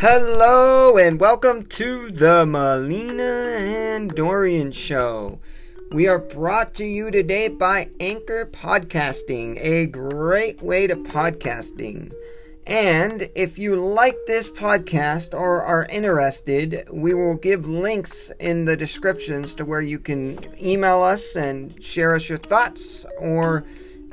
Hello and welcome to the Malina and Dorian Show. We are brought to you today by Anchor Podcasting, a great way to podcasting. And if you like this podcast or are interested, we will give links in the descriptions to where you can email us and share us your thoughts or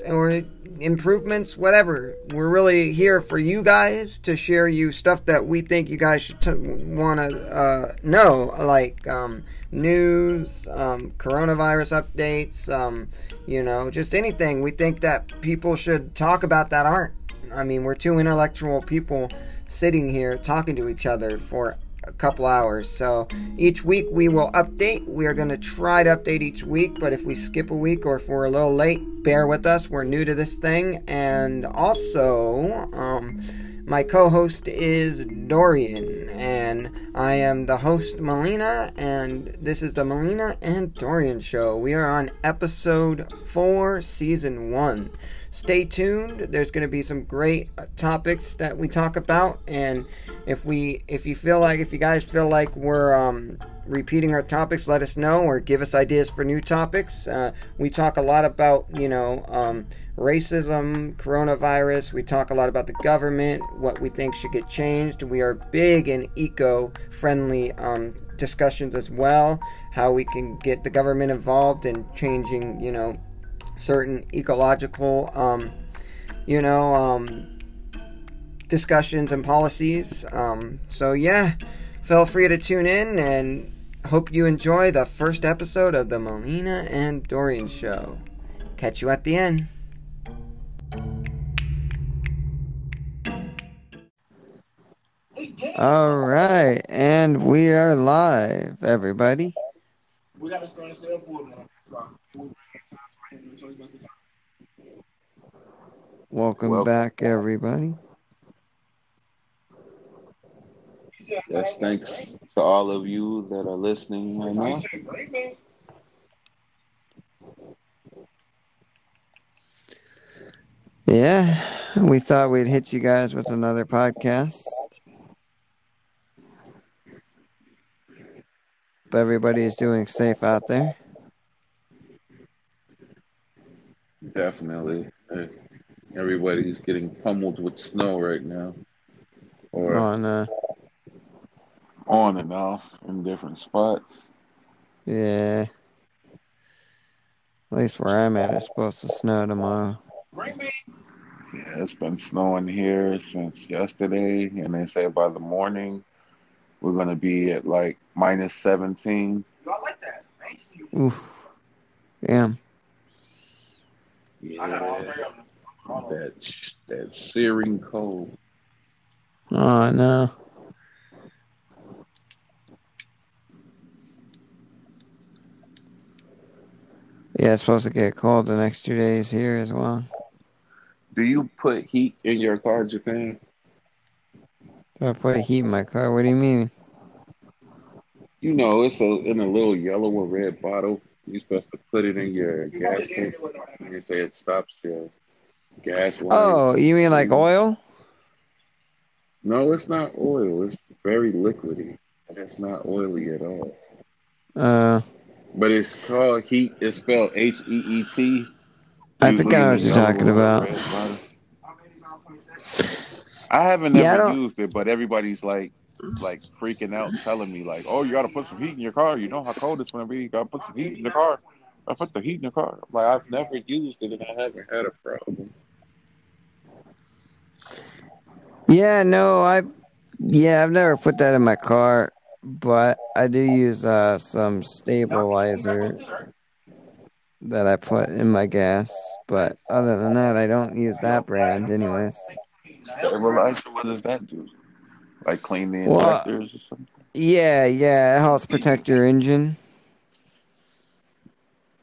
or improvements, whatever. We're really here for you guys to share you stuff that we think you guys should t- want to uh, know, like um, news, um, coronavirus updates, um, you know, just anything we think that people should talk about that aren't. I mean, we're two intellectual people sitting here talking to each other for a couple hours. So each week we will update. We are going to try to update each week, but if we skip a week or if we're a little late, bear with us. We're new to this thing. And also, um, my co host is Dorian, and I am the host, Malina, and this is the Malina and Dorian Show. We are on episode 4, season 1 stay tuned. There's going to be some great topics that we talk about and if we if you feel like if you guys feel like we're um, repeating our topics let us know or give us ideas for new topics. Uh, we talk a lot about you know um, racism coronavirus. We talk a lot about the government what we think should get changed. We are big in eco-friendly um, discussions as well how we can get the government involved in changing you know certain ecological, um, you know, um, discussions and policies. Um, so, yeah, feel free to tune in and hope you enjoy the first episode of the Malina and Dorian Show. Catch you at the end. All right, and we are live, everybody. We got to start stay up for now. Welcome, Welcome back, everybody. Yes, thanks to all of you that are listening right now. Yeah, we thought we'd hit you guys with another podcast. But everybody is doing safe out there. Definitely. Everybody's getting pummeled with snow right now. Or on, uh, on and off in different spots. Yeah. At least where I'm at, it's supposed to snow tomorrow. Yeah, it's been snowing here since yesterday, and they say by the morning we're gonna be at like minus seventeen. Y'all like that? Oof. Damn. Yeah, that that searing cold. Oh no. Yeah, it's supposed to get cold the next two days here as well. Do you put heat in your car, Japan? Do I put heat in my car? What do you mean? You know, it's a in a little yellow or red bottle. You're supposed to put it in your gas tank. And you say it stops your gas line. Oh, you mean like oil? No, it's not oil. It's very liquidy. It's not oily at all. Uh. But it's called heat. It's spelled H E E T. I think I know what you're talking about. I haven't yeah, ever used it, but everybody's like, like freaking out, telling me like, "Oh, you got to put some heat in your car. You know how cold it's gonna be. You got to put some heat in the car. I put the heat in the car." Like I've never used it, and I haven't had a problem. Yeah, no, I, yeah, I've never put that in my car, but I do use uh, some stabilizer that I put in my gas. But other than that, I don't use that brand, anyways. Stabilizer, what does that do? Like clean the well, injectors or something? Yeah, yeah, it helps protect your engine.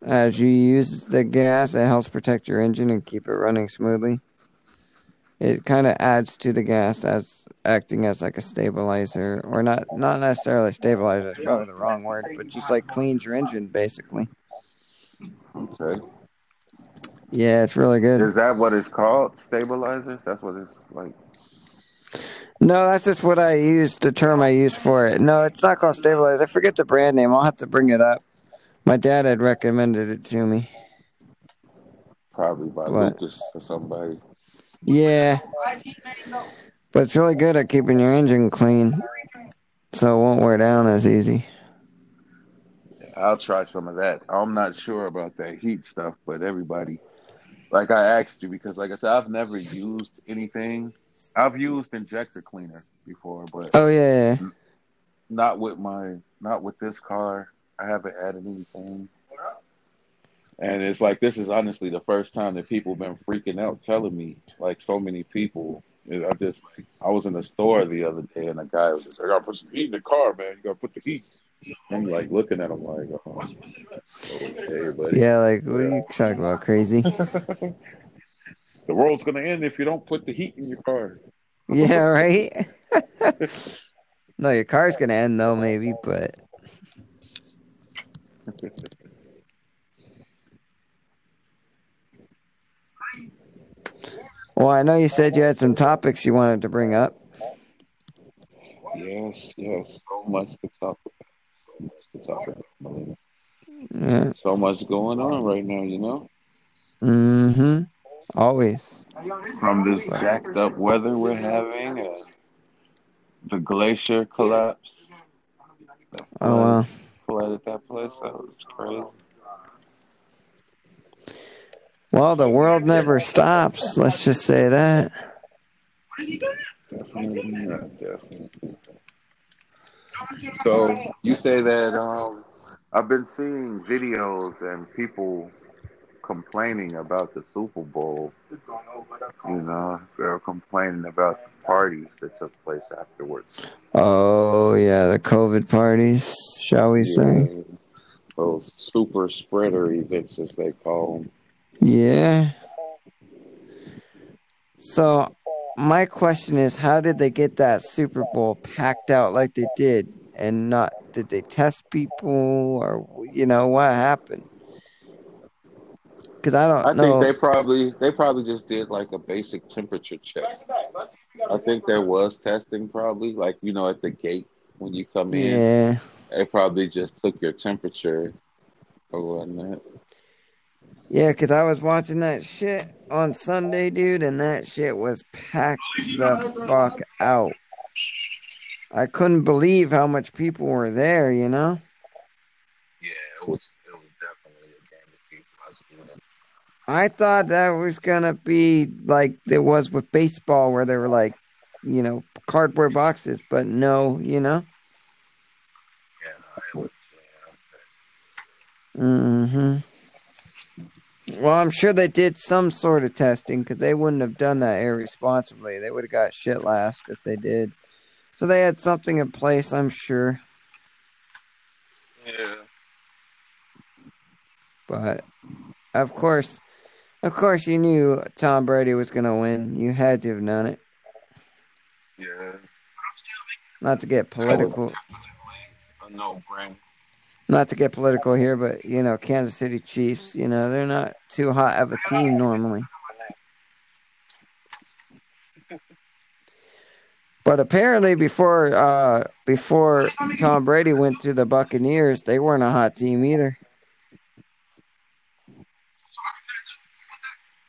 As you use the gas, it helps protect your engine and keep it running smoothly it kind of adds to the gas as acting as like a stabilizer or not not necessarily stabilizer it's probably the wrong word but just like cleans your engine basically okay yeah it's really good is that what it's called stabilizer that's what it's like No, that's just what I use the term I use for it. No, it's not called stabilizer. I forget the brand name. I'll have to bring it up. My dad had recommended it to me. Probably by what? Lucas or somebody. Yeah. But it's really good at keeping your engine clean. So it won't wear down as easy. I'll try some of that. I'm not sure about that heat stuff, but everybody, like I asked you, because like I said, I've never used anything. I've used injector cleaner before, but oh yeah, yeah. not with my, not with this car. I haven't added anything. And it's like this is honestly the first time that people have been freaking out, telling me like so many people. I just I was in the store the other day, and a guy was just like, "I gotta put some heat in the car, man. You gotta put the heat." I'm like looking at him like, oh, okay, buddy. Yeah, like what are you talking about, crazy? the world's gonna end if you don't put the heat in your car. Yeah, right. no, your car's gonna end though, maybe, but. Well, I know you said you had some topics you wanted to bring up. Yes, yes, so much to talk about So much to talk about. Yeah. So much going on right now, you know. Mm-hmm. Always. From this jacked up weather we're having, uh, the glacier collapse. Oh wow. Flooded that place. That was crazy. Well, the world never stops. Let's just say that. Definitely not. Definitely. So you say that um, I've been seeing videos and people complaining about the Super Bowl. You know, they're complaining about the parties that took place afterwards. Oh yeah, the COVID parties, shall we yeah, say? Those super spreader events, as they call them. Yeah. So my question is, how did they get that Super Bowl packed out like they did, and not did they test people or you know what happened? Because I don't. I know. think they probably they probably just did like a basic temperature check. I think there was testing probably like you know at the gate when you come in. Yeah. They probably just took your temperature or whatnot. Yeah, because I was watching that shit on Sunday, dude, and that shit was packed the fuck out. I couldn't believe how much people were there, you know? Yeah, it was it was definitely a game of people. I thought that was gonna be like it was with baseball where they were like, you know, cardboard boxes, but no, you know? Yeah, it was yeah. Mm-hmm. Well, I'm sure they did some sort of testing because they wouldn't have done that irresponsibly. They would have got shit last if they did. So they had something in place, I'm sure. Yeah. But of course, of course, you knew Tom Brady was going to win. You had to have known it. Yeah. Not to get political. A no brainer not to get political here, but you know, Kansas City Chiefs, you know, they're not too hot of a team normally. But apparently, before uh, before Tom Brady went to the Buccaneers, they weren't a hot team either.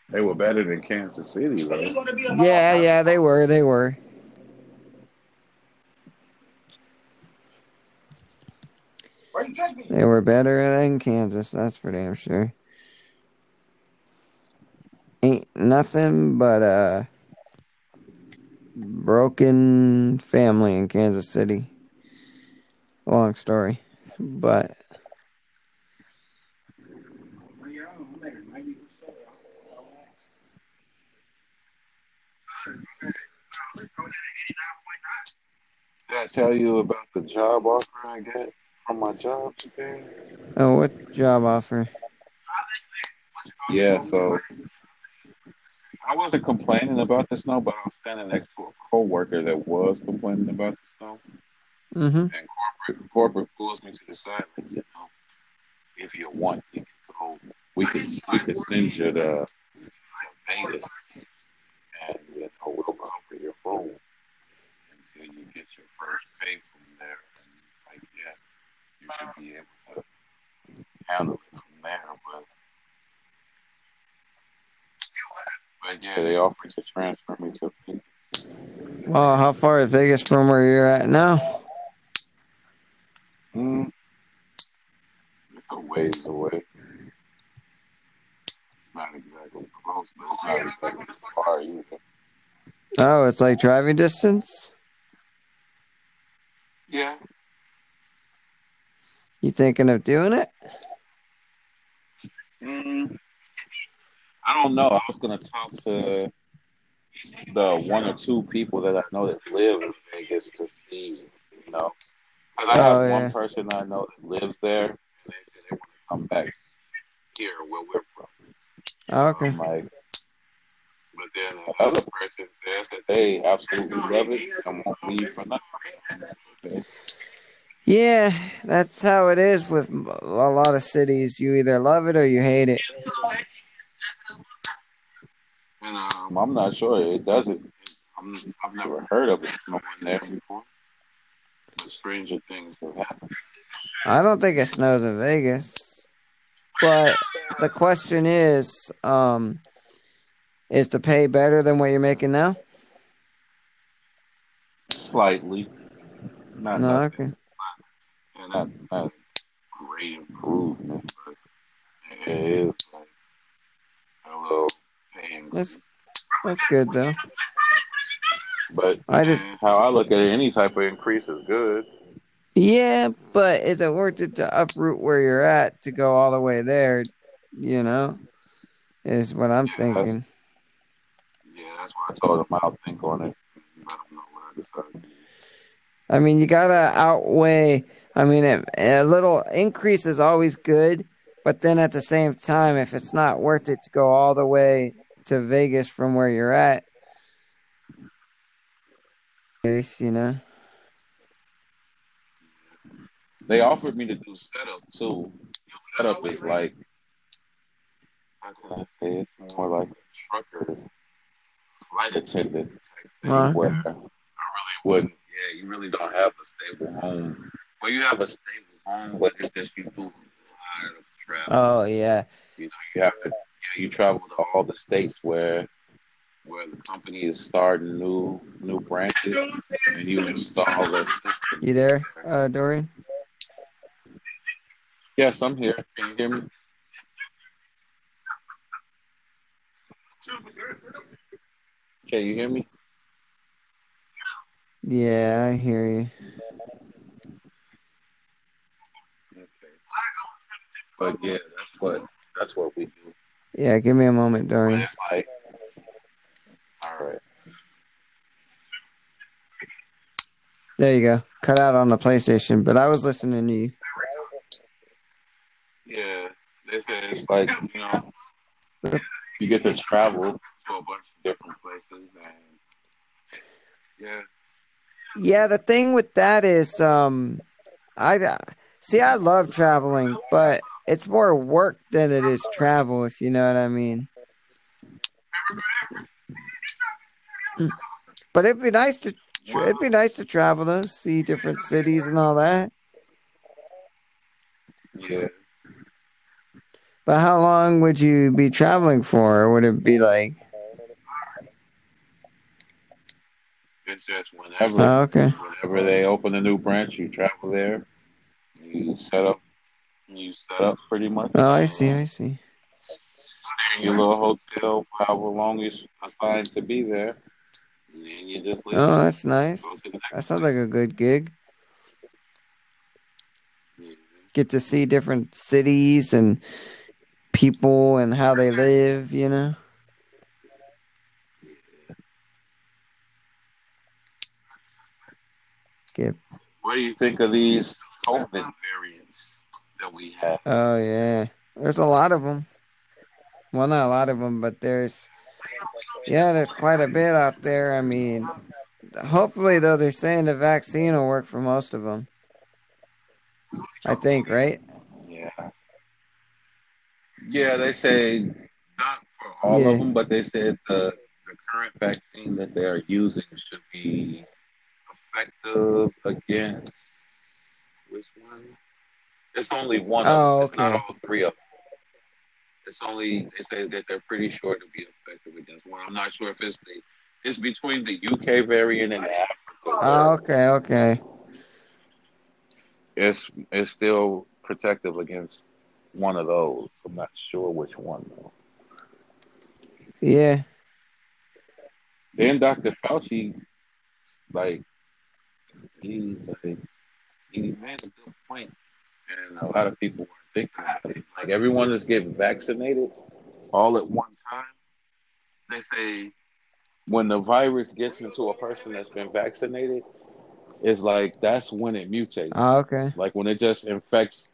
They were better than Kansas City, though. Yeah, yeah, they were. They were. They were better than Kansas, that's for damn sure. Ain't nothing but a broken family in Kansas City. Long story, but. Did I tell you about the job offer I got? On my job today. Oh, what job offer? Yeah, so I wasn't complaining about the snow, but I was standing next to a coworker that was complaining about the snow. Mm-hmm. And corporate corporate pulls me to the side, like, you know, if you want, you can go. We could we could send you to, to Vegas, and you know, we'll cover your room. Until you get your first pay from there. And like, yeah, you should be able to handle it from there. But but yeah, they offered to transfer me to Vegas. Well, how far is Vegas from where you're at now? Mm, it's a ways away. It's not exactly close, but it's not exactly far either. Oh, it's like driving distance? Yeah. You thinking of doing it? Mm, I don't know. I was gonna talk to the one or two people that I know that live in Vegas to see, you know, because I have Oh, yeah. one person I know that lives there, and they say they want to come back here where we're from. Oh, okay. I'm like, but then the other person says that they absolutely love it and won't leave for nothing. Yeah, that's how it is with a lot of cities. You either love it or you hate it. And um, I'm not sure it doesn't. I'm, I've never heard of it snowing there before. But stranger things have happened. I don't think it snows in Vegas. But the question is, um, is the pay better than what you're making now? Slightly. Not, No, not, okay. Not, not great improvement, but it is like a little increase. That's that's good though. But I just- how I look at it, any type of increase is good. Yeah, but is it worth it to uproot where you're at to go all the way there? You know, is what I'm thinking. Yeah, that's what I told him I'll think on it. and Let him know what I. I mean, you gotta outweigh. I mean, a, a little increase is always good, but then at the same time, if it's not worth it to go all the way to Vegas from where you're at, you know. They offered me to do setup too. Setup is like how can I say it's more like a trucker flight attendant type thing Right. where I really wouldn't yeah, you really don't have a stable home. Well you have a stable home but it's just you do a lot of travel. Oh yeah, You know, you have to yeah, you travel to all the states where where the company is starting new new branches and you install the system. you there, uh, Dorian? Yes, I'm here. Can you hear me? Can you hear me? Yeah, I hear you. But yeah, that's what that's what we do. Yeah, give me a moment, Dorian. it's like, all right, There you go. Cut out on the PlayStation, but I was listening to you. yeah. They say it's like you know, you get to travel to a bunch of different places, and yeah, Yeah, the thing with that is, um, I see. I love traveling, but it's more work than it is travel. If you know what I mean. But it'd be nice to it'd be nice to travel though, see different cities and all that. yeah. But how long would you be traveling for? Or would it be like? It's just whenever Oh, okay. whenever they open a new branch, you travel there. You set up, you set up pretty much. Oh, I see. I see. Stay in your little hotel for however long you're assigned to be there. And then you just leave. Oh, that's nice. Go to the next That sounds like a good gig. Mm-hmm. Get to see different cities and people and how they live. You know. Get. What do you think of these COVID variants that we have? Oh yeah. There's a lot of them. Well, not a lot of them, but there's. Yeah, there's quite a bit out there. I mean, hopefully, though, they're saying the vaccine will work for most of them. I think, right? Yeah. Yeah, they say not for all Yeah. of them, but they said the the current vaccine that they are using should be effective against which one? It's only one. Oh, of them. okay. It's not all three of them. It's only they say that they're pretty sure to be effective against one. I'm not sure if it's the it's between the UK variant and the Africa. Oh, okay, okay. It's it's still protective against one of those. I'm not sure which one though. Yeah. Then Dr. Fauci, like he like he made a good point, and a lot of people weren't thinking about it. Like everyone is getting vaccinated all at one time. They say when the virus gets into a person that's been vaccinated, it's like that's when it mutates. Oh, okay. Like when it just infects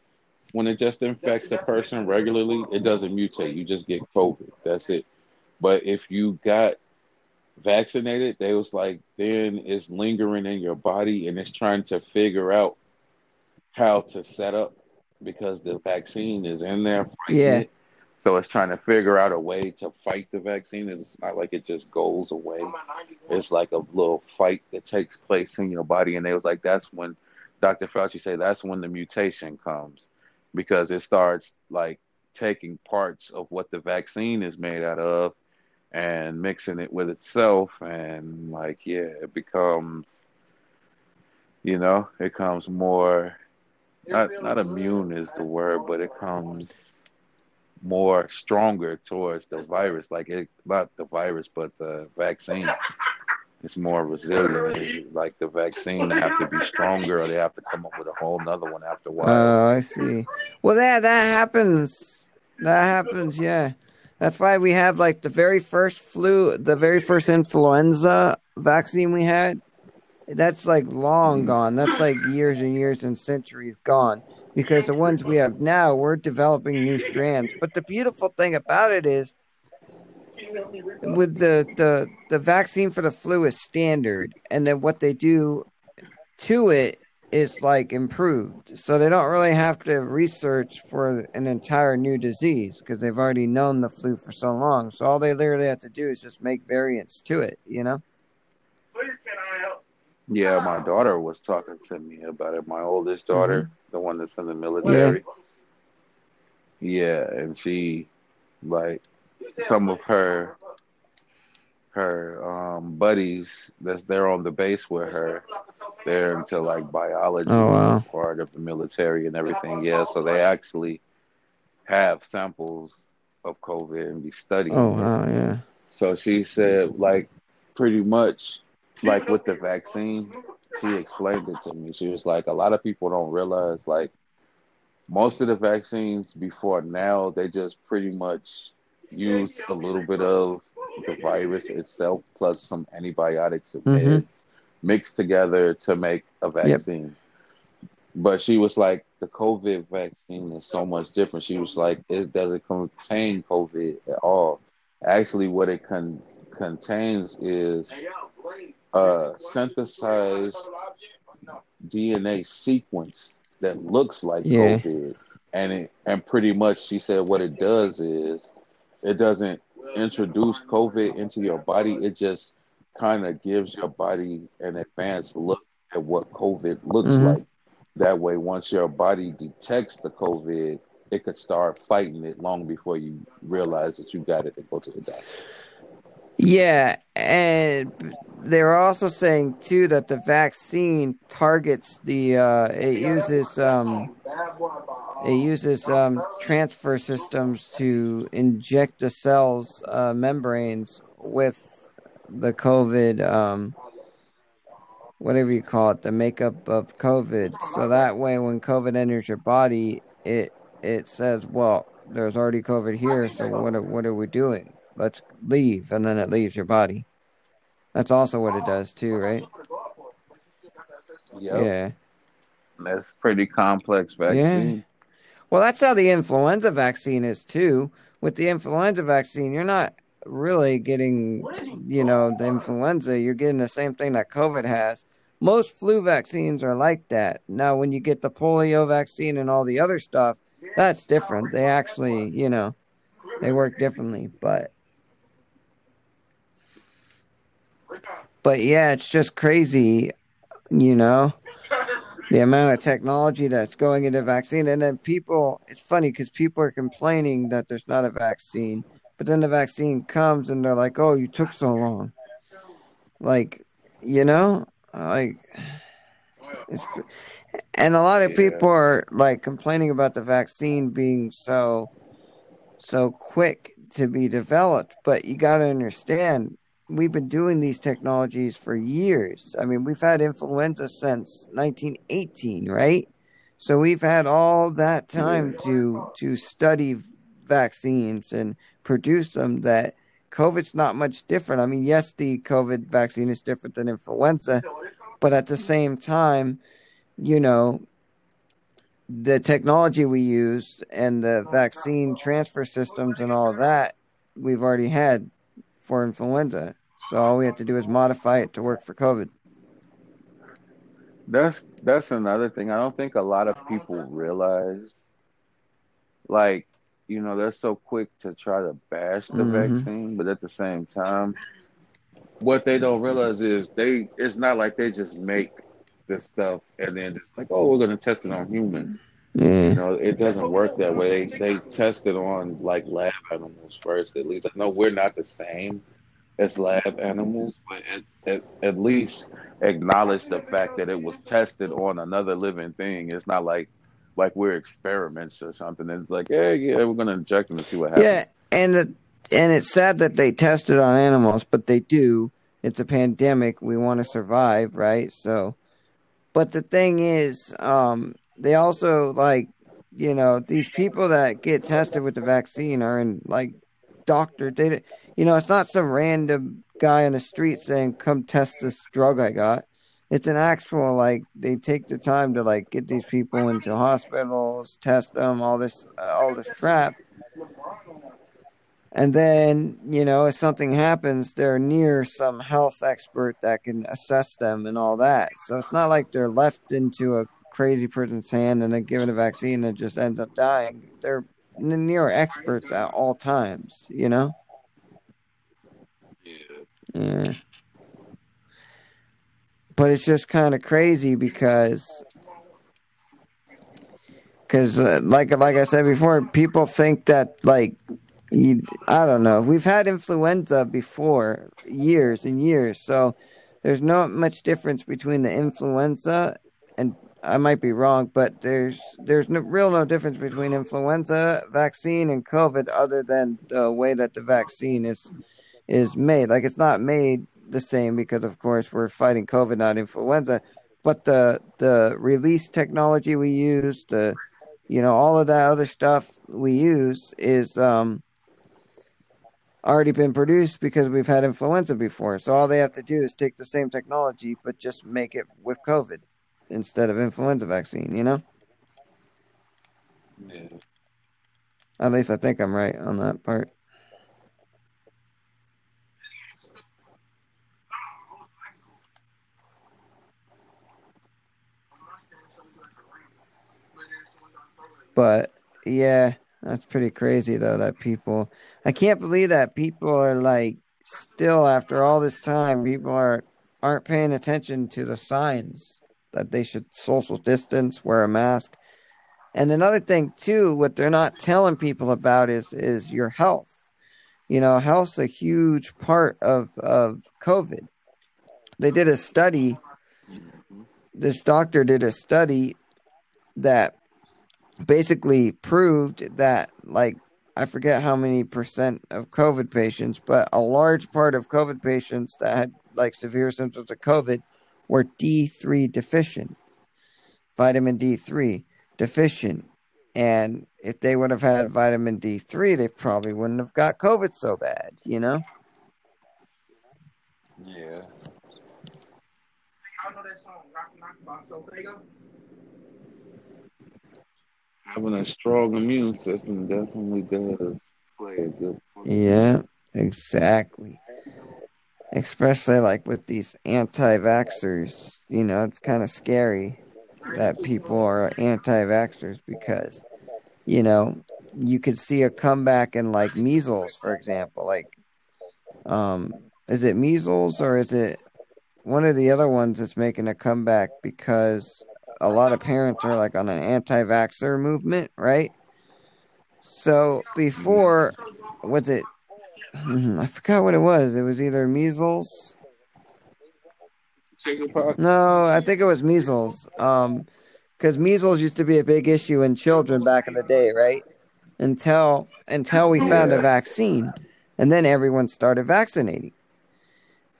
when it just infects a person regularly, it doesn't mutate. You just get COVID. That's it. But if you got vaccinated, they was like then it's lingering in your body and it's trying to figure out how to set up because the vaccine is in there. Yeah. It. So it's trying to figure out a way to fight the vaccine. It's not like it just goes away. It's like a little fight that takes place in your body. And they was like, that's when Dr. Fauci said that's when the mutation comes because it starts like taking parts of what the vaccine is made out of and mixing it with itself and like yeah it becomes you know it comes more not not immune is the word but it comes more stronger towards the virus like it not the virus but the vaccine it's more resilient like the vaccine they have to be stronger or they have to come up with a whole nother one after a while Oh, I see. Well, that that happens. That happens. Yeah. That's why we have like the very first flu, the very first influenza vaccine we had. That's like long mm. gone. That's like years and years and centuries gone. Because the ones we have now, we're developing new strands. But the beautiful thing about it is, with the the the vaccine for the flu is standard, and then what they do to it is like improved. So they don't really have to research for an entire new disease because they've already known the flu for so long. So all they literally have to do is just make variants to it, you know? Yeah, my daughter was talking to me about it. My oldest daughter, the one that's in the military. Yeah, and she like some of her her um buddies that's there on the base with her. They're into like biology Oh, wow. part of the military and everything. Yeah, so they actually have samples of COVID and be studying. Oh, wow, yeah. So she said, like, pretty much, like with the vaccine, she explained it to me. She was like, a lot of people don't realize, like, most of the vaccines before now, they just pretty much used a little bit of the virus itself plus some antibiotics and Mhm. meds mixed together to make a vaccine. But she was like, the COVID vaccine is so much different. She was like, it doesn't contain COVID at all. Actually, what it con- contains is a synthesized DNA sequence that looks like Yeah. COVID. And it, and pretty much she said what it does is it doesn't introduce COVID into your body. It just kind of gives your body an advanced look at what COVID looks Mhm. like. That way, once your body detects the COVID, it could start fighting it long before you realize that you got it and go to the doctor. Yeah, and they're also saying too that the vaccine targets the uh it uses um it uses um transfer systems to inject the cells uh membranes with the COVID um whatever you call it, the makeup of COVID. So that way when COVID enters your body, it it says, Well, there's already COVID here, so what what are we doing? Let's leave and then it leaves your body. That's also what it does too, right? Yep. Yeah. That's pretty complex vaccine. Yeah. Well, that's how the influenza vaccine is too. With the influenza vaccine, you're not really getting, you know, the influenza. You're getting the same thing that COVID has. Most flu vaccines are like that. Now, when you get the polio vaccine and all the other stuff, that's different. They actually, you know, they work differently. But, but yeah, it's just crazy. you know, the amount of technology that's going into vaccine. And then people, it's funny because people are complaining that there's not a vaccine, but then the vaccine comes and they're like, oh, you took so long. Like, you know, like, it's, and a lot of people are like complaining about the vaccine being so, so quick to be developed. But you got to understand, we've been doing these technologies for years. I mean, we've had influenza since 1918, right? So we've had all that time to to study vaccines and produce them that COVID's not much different. I mean, yes, the COVID vaccine is different than influenza, but at the same time, you know, the technology we use and the vaccine transfer systems and all that we've already had for influenza. So all we have to do is modify it to work for COVID. That's that's another thing. I don't think a lot of people realize. Like, you know, they're so quick to try to bash the mm-hmm. vaccine, but at the same time, what they don't realize is they it's not like they just make this stuff and then just like, oh, we're gonna test it on humans. Mm. You know, it doesn't work that way. They, they test it on like lab animals first. At least I know we're not the same as lab animals, but at, at, at least acknowledge the fact that it was tested on another living thing. It's not like like we're experiments or something. It's like, yeah, yeah, we're gonna inject them and see what happens. Yeah, and and it's sad that they tested on animals, but they do. It's a pandemic. We want to survive, right? So, but the thing is, um, they also like, you know, these people that get tested with the vaccine are in like doctor. They, you know, it's not some random guy on the street saying, "Come test this drug I got." It's an actual like they take the time to like get these people into hospitals, test them, all this, uh, all this crap. And then, you know, if something happens, they're near some health expert that can assess them and all that. So it's not like they're left into a crazy person's hand and then given a vaccine and just ends up dying. They're near experts at all times, you know? Yeah. But it's just kind of crazy because because uh, like like I said before, people think that like you, I don't know. We've had influenza before years and years, so there's not much difference between the influenza and I might be wrong, but there's there's no real no difference between influenza vaccine and COVID, other than the way that the vaccine is is made. Like it's not made the same because, of course, we're fighting COVID, not influenza. But the the release technology we use, the you know all of that other stuff we use is um already been produced because we've had influenza before. So all they have to do is take the same technology, but just make it with COVID instead of influenza vaccine, you know? Yeah. At least I think I'm right on that part. But yeah, that's pretty crazy though that people I can't believe that people are like still after all this time people are aren't paying attention to the signs that they should social distance, wear a mask. And another thing too, what they're not telling people about is is your health. You know, health's a huge part of of COVID. They did a study. This doctor did a study that basically proved that like I forget how many percent of COVID patients, but a large part of COVID patients that had like severe symptoms of COVID were D3 deficient, vitamin D3 deficient. And if they would have had vitamin D3, they probably wouldn't have got COVID so bad, you know? Yeah. Having a strong immune system definitely does play a good part. Yeah, exactly especially like with these anti-vaxxers you know it's kind of scary that people are anti-vaxxers because you know you could see a comeback in like measles for example like um is it measles or is it one of the other ones that's making a comeback because a lot of parents are like on an anti-vaxxer movement, right? So before, was it? I forgot what it was. It was either measles. No, I think it was measles. Um, because measles used to be a big issue in children back in the day, right? Until until we found a vaccine, and then everyone started vaccinating.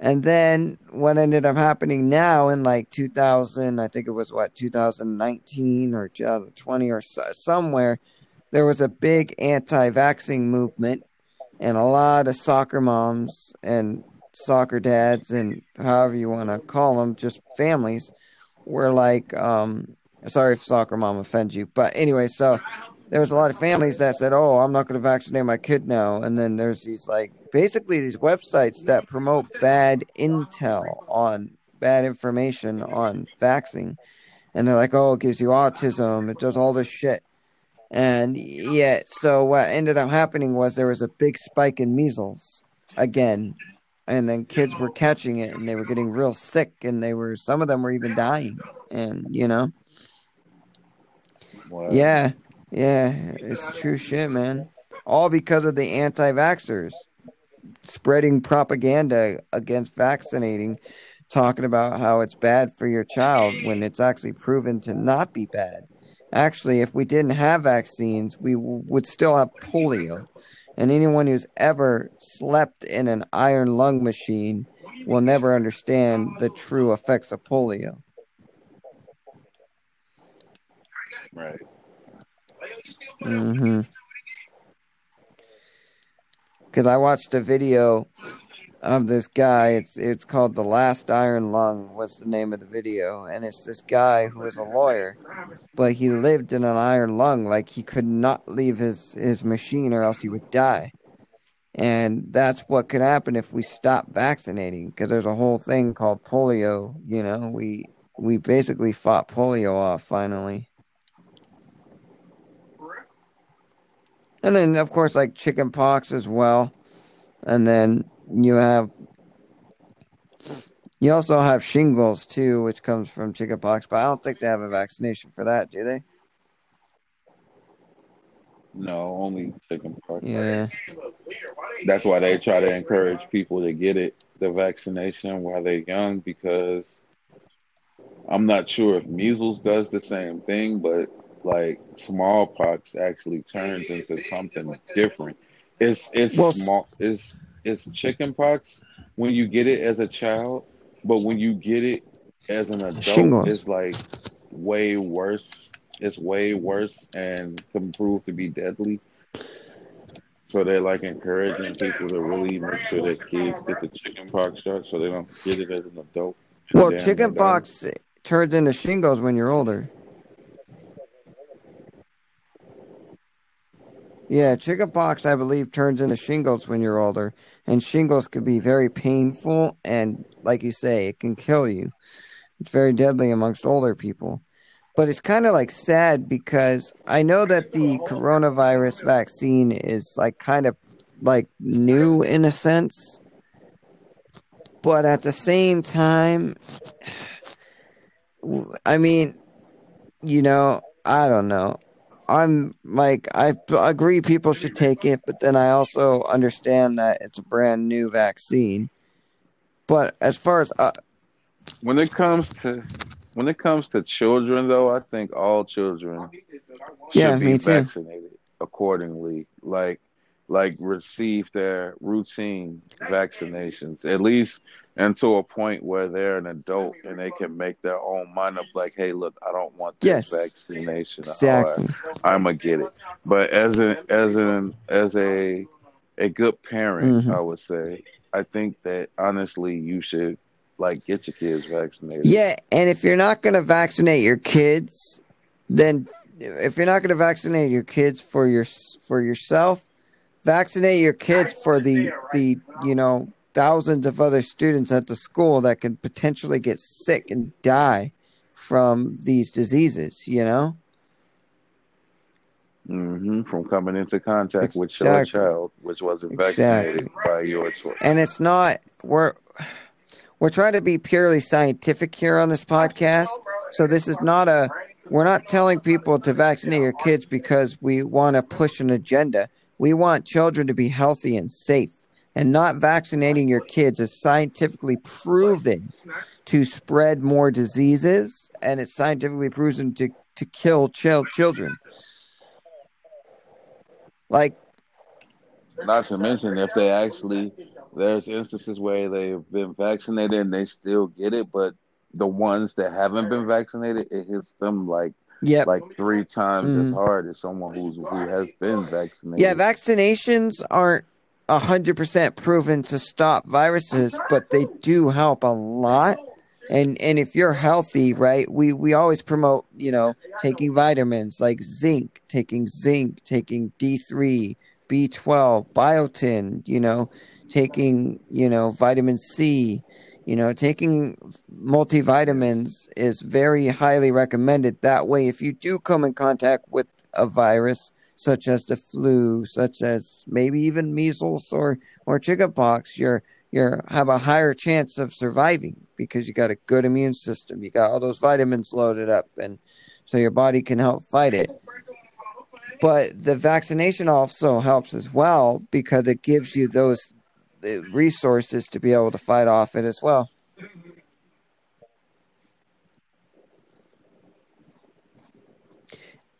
And then what ended up happening now in like 2000, I think it was what 2019 or 2020 or so, somewhere, there was a big anti-vaccine movement, and a lot of soccer moms and soccer dads and however you want to call them, just families, were like, um, sorry if soccer mom offends you, but anyway, so there was a lot of families that said, "Oh, I'm not going to vaccinate my kid now," and then there's these like basically these websites that promote bad intel on bad information on vaccine, and they're like, "Oh, it gives you autism, it does all this shit," and yet, so what ended up happening was there was a big spike in measles again, and then kids were catching it and they were getting real sick, and they were some of them were even dying, and you know. Wow. Yeah, yeah, it's true shit, man. All because of the anti vaxxers spreading propaganda against vaccinating, talking about how it's bad for your child when it's actually proven to not be bad. Actually, if we didn't have vaccines, we w- would still have polio. And anyone who's ever slept in an iron lung machine will never understand the true effects of polio. Right. Mm-hmm. Because I watched a video of this guy. It's it's called "The Last Iron Lung." What's the name of the video? And it's this guy who is a lawyer, but he lived in an iron lung. Like he could not leave his his machine, or else he would die. And that's what could happen if we stop vaccinating. Because there's a whole thing called polio. You know, we we basically fought polio off finally. And then, of course, like chicken pox as well. And then you have, you also have shingles too, which comes from chicken pox, but I don't think they have a vaccination for that, do they? No, only chicken pox. Yeah. That's why they try to encourage people to get it, the vaccination while they're young, because I'm not sure if measles does the same thing, but like smallpox actually turns into something different. It's it's well, small it's it's chickenpox when you get it as a child, but when you get it as an adult, shingles. it's like way worse. It's way worse and can prove to be deadly. So they're like encouraging people to really make sure that kids get the chickenpox shot so they don't get it as an adult. Well, chickenpox turns into shingles when you're older. Yeah, chickenpox, I believe, turns into shingles when you're older, and shingles can be very painful, and like you say, it can kill you. It's very deadly amongst older people. But it's kind of like sad because I know that the coronavirus vaccine is like kind of like new in a sense, but at the same time, I mean, you know, I don't know. I'm like I agree people should take it, but then I also understand that it's a brand new vaccine. But as far as uh, when it comes to when it comes to children, though, I think all children should yeah, be vaccinated accordingly. Like like receive their routine vaccinations at least until a point where they're an adult and they can make their own mind up like hey look i don't want this yes, vaccination exactly. i'm gonna get it but as an as an as a a good parent mm-hmm. i would say i think that honestly you should like get your kids vaccinated yeah and if you're not gonna vaccinate your kids then if you're not gonna vaccinate your kids for your for yourself vaccinate your kids for the the you know thousands of other students at the school that could potentially get sick and die from these diseases you know mm-hmm. from coming into contact exactly. with your child which wasn't vaccinated exactly. by your choice and it's not we're we're trying to be purely scientific here on this podcast. So this is not a we're not telling people to vaccinate your kids because we want to push an agenda. We want children to be healthy and safe. And not vaccinating your kids is scientifically proven to spread more diseases and it's scientifically proven to, to kill ch- children. Like not to mention if they actually there's instances where they've been vaccinated and they still get it, but the ones that haven't been vaccinated, it hits them like yep. like three times mm-hmm. as hard as someone who's who has been vaccinated. Yeah, vaccinations aren't hundred percent proven to stop viruses, but they do help a lot. And and if you're healthy, right, we we always promote, you know, taking vitamins like zinc, taking zinc, taking D three, B twelve, biotin, you know, taking, you know, vitamin C, you know, taking multivitamins is very highly recommended. That way, if you do come in contact with a virus, such as the flu, such as maybe even measles or or chickenpox, you're you're have a higher chance of surviving because you got a good immune system. You got all those vitamins loaded up, and so your body can help fight it. But the vaccination also helps as well because it gives you those uh, resources to be able to fight off it as well.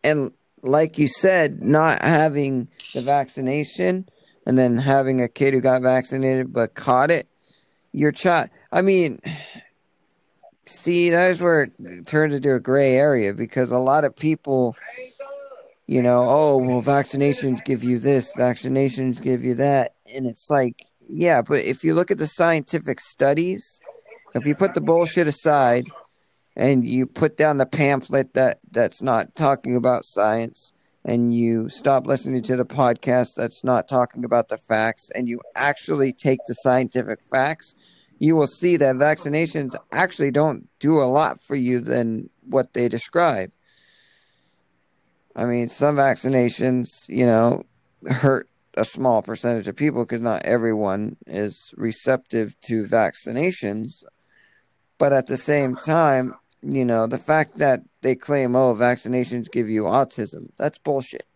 And like you said, not having the vaccination and then having a kid who got vaccinated but caught it, your child. I mean, see, that's where it turned into a gray area because a lot of people, you know, oh, well, vaccinations give you this, vaccinations give you that. And it's like, yeah, but if you look at the scientific studies, if you put the bullshit aside and you put down the pamphlet that that's not talking about science and you stop listening to the podcast that's not talking about the facts and you actually take the scientific facts, you will see that vaccinations actually don't do a lot for you than what they describe. I mean, some vaccinations, you know, hurt a small percentage of people because not everyone is receptive to vaccinations. But at the same time, you know, the fact that they claim, oh, vaccinations give you autism, that's bullshit.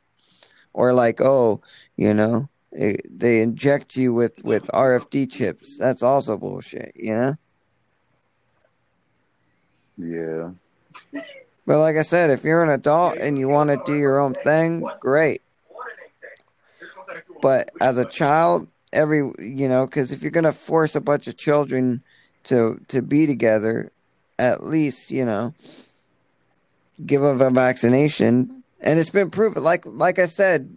Or like, oh, you know, it, they inject you with, with RFD chips, that's also bullshit, you know? Yeah. But like I said, if you're an adult and you want to do your own thing, great. But as a child, every you know, because if you're gonna force a bunch of children to to be together, at least you know, give them a vaccination. And it's been proven, like like I said,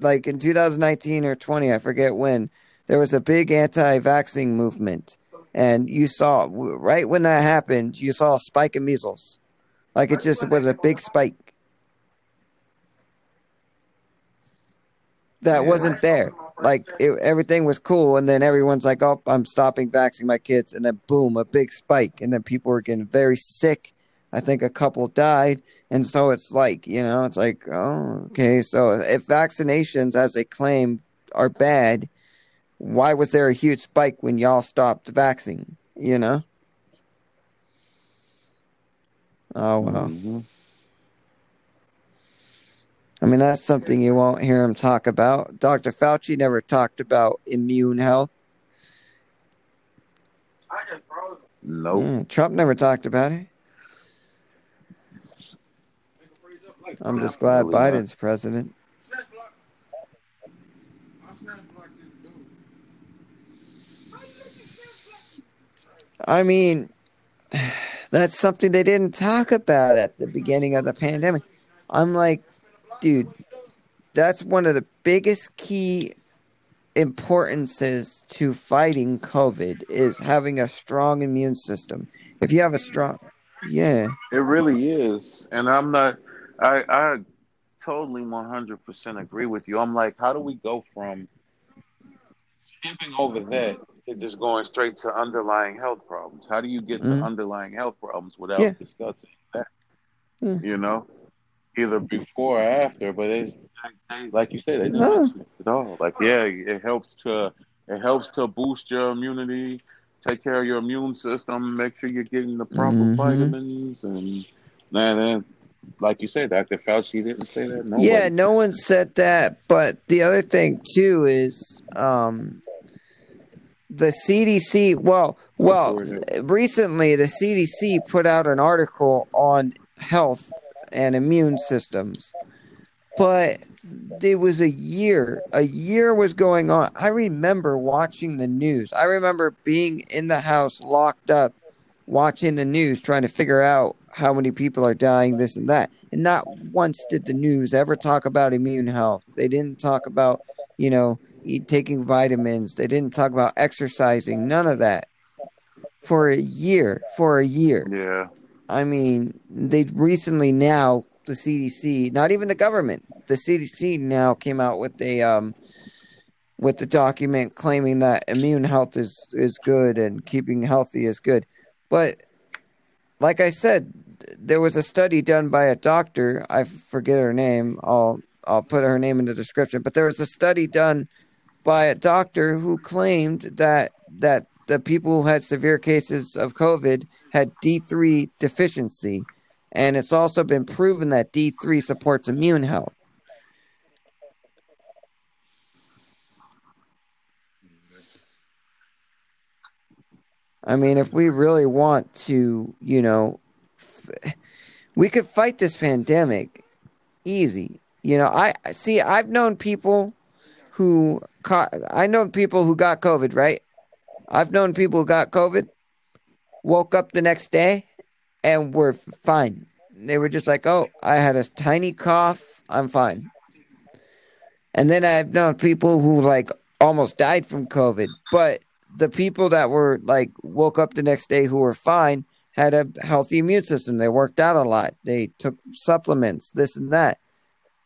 like in 2019 or 20, I forget when, there was a big anti-vaccine movement, and you saw right when that happened, you saw a spike in measles, like it just was a big spike. that wasn't there. Like it, everything was cool, and then everyone's like, "Oh, I'm stopping vaccinating my kids," and then boom, a big spike, and then people were getting very sick. I think a couple died, and so it's like you know, it's like, oh, okay. So if vaccinations, as they claim, are bad, why was there a huge spike when y'all stopped vaccinating? You know. Oh well. Mm-hmm. I mean, that's something you won't hear him talk about. Dr. Fauci never talked about immune health. No. Nope. Mm, Trump never talked about it. I'm just glad Biden's president. I mean, that's something they didn't talk about at the beginning of the pandemic. I'm like, dude, that's one of the biggest key importances to fighting COVID is having a strong immune system. If you have a strong, yeah, it really is. And I'm not, I, I totally 100% agree with you. I'm like, how do we go from skipping over that to just going straight to underlying health problems? How do you get mm-hmm. to underlying health problems without yeah. discussing that? Yeah. You know? Either before or after, but they like you said, they at all. Like, yeah, it helps to it helps to boost your immunity. take care of your immune system, make sure you're getting the proper mm-hmm. vitamins, and then, like you said, Dr. Fauci didn't say that. No yeah, one. no one said that. But the other thing too is, um, the CDC. Well, well, recently the CDC put out an article on health and immune systems but it was a year. A year was going on. I remember watching the news. I remember being in the house locked up watching the news trying to figure out how many people are dying this and that. And not once did the news ever talk about immune health. They didn't talk about, you know, taking vitamins. They didn't talk about exercising. None of that. For a year, for a year. Yeah. I mean, they recently now the CDC, not even the government, the CDC now came out with a um, with the document claiming that immune health is is good and keeping healthy is good. But like I said, there was a study done by a doctor. I forget her name. I'll I'll put her name in the description. But there was a study done by a doctor who claimed that that the people who had severe cases of COVID had D3 deficiency and it's also been proven that D3 supports immune health. I mean, if we really want to, you know, f- we could fight this pandemic easy. You know, I see, I've known people who caught, I know people who got COVID, right? I've known people who got COVID, woke up the next day, and were fine. They were just like, "Oh, I had a tiny cough. I'm fine." And then I've known people who like almost died from COVID, but the people that were like woke up the next day who were fine had a healthy immune system. They worked out a lot. They took supplements, this and that.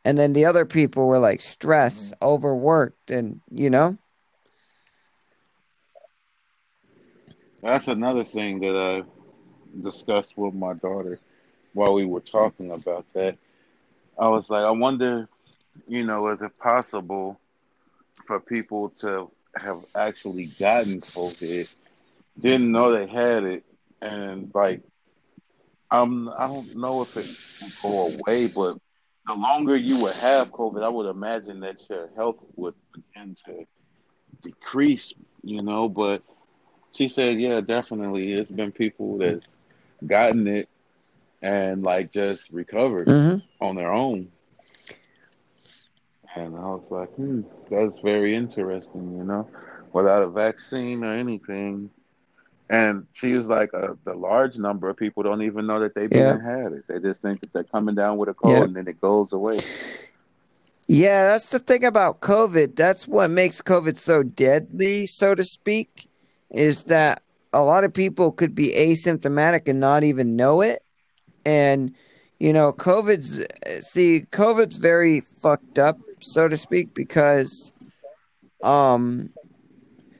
And then the other people were like stressed, mm-hmm. overworked, and you know. That's another thing that I discussed with my daughter while we were talking about that. I was like, I wonder, you know, is it possible for people to have actually gotten COVID, didn't know they had it, and like, um, I don't know if it go away, but the longer you would have COVID, I would imagine that your health would begin to decrease, you know. But she said, yeah, definitely, it's been people that's gotten it and like just recovered mm-hmm. on their own. And I was like, hmm, that's very interesting, you know, without a vaccine or anything. And she was like, uh, the large number of people don't even know that they've yeah. had it. They just think that they're coming down with a cold yeah. and then it goes away. Yeah, that's the thing about COVID. That's what makes COVID so deadly, so to speak, is that a lot of people could be asymptomatic and not even know it. And, you know, COVID's, see, COVID's very fucked up, so to speak, because, um,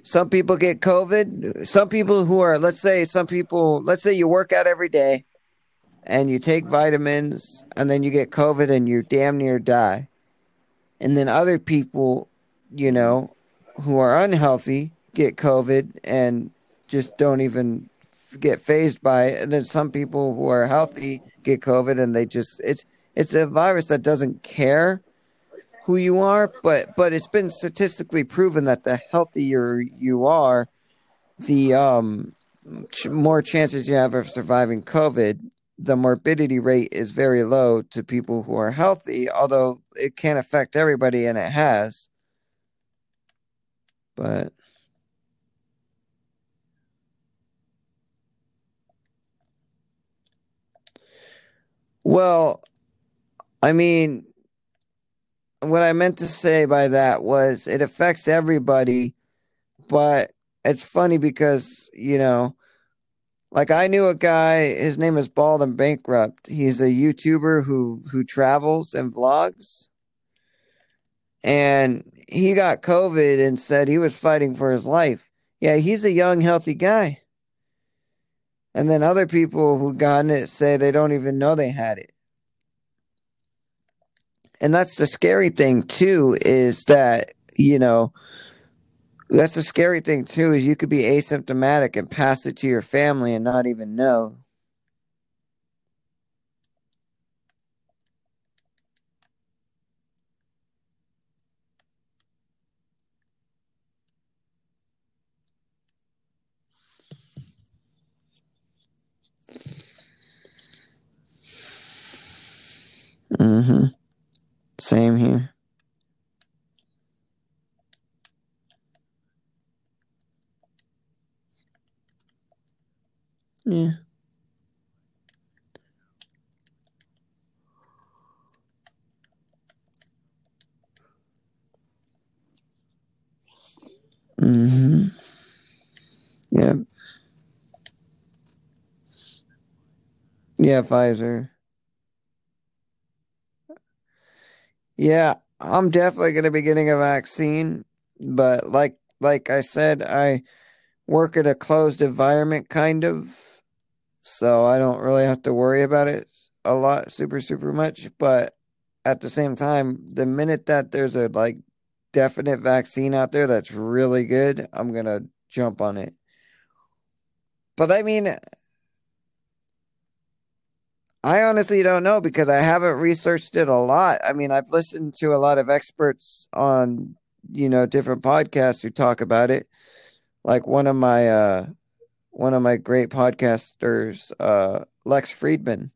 some people get COVID. Some people who are, let's say, some people, let's say you work out every day and you take vitamins and then you get COVID and you damn near die. And then other people, you know, who are unhealthy get COVID and just don't even get phased by it. And then some people who are healthy get COVID and they just it's it's a virus that doesn't care who you are, but but it's been statistically proven that the healthier you are, the um more chances you have of surviving COVID. The morbidity rate is very low to people who are healthy, although it can affect everybody and it has. But Well, I mean, what I meant to say by that was it affects everybody, but it's funny because, you know, like I knew a guy, his name is Bald and Bankrupt. He's a YouTuber who who travels and vlogs. And he got COVID and said he was fighting for his life. Yeah, he's a young, healthy guy. And then other people who gotten it say they don't even know they had it. And that's the scary thing too, is that, you know, That's the scary thing too. Is you could be asymptomatic and pass it to your family and not even know. Mm-hmm. Same here. Yeah. Mm-hmm. Yep. Yeah, Pfizer. Yeah, I'm definitely going to be getting a vaccine, but like like I said, I work at a closed environment kind of, so I don't really have to worry about it a lot super super much, but at the same time, the minute that there's a like definite vaccine out there that's really good, I'm going to jump on it. But I mean, I honestly don't know because I haven't researched it a lot. I mean, I've listened to a lot of experts on, you know, different podcasts who talk about it. Like one of my uh one of my great podcasters, uh Lex Fridman.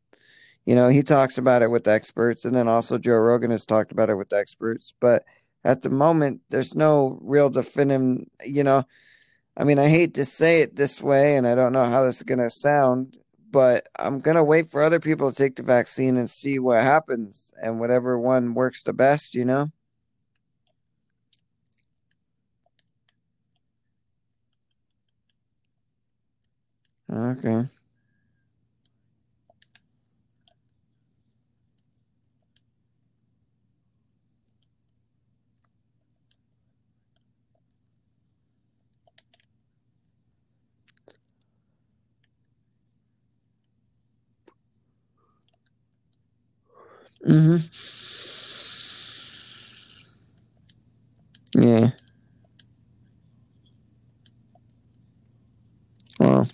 You know, he talks about it with experts and then also Joe Rogan has talked about it with experts, but at the moment there's no real definitive, you know, I mean, I hate to say it this way and I don't know how this is going to sound but I'm gonna wait for other people to take the vaccine and see what happens and whatever one works the best, you know. Okay. Mm-hmm. Yeah. Well.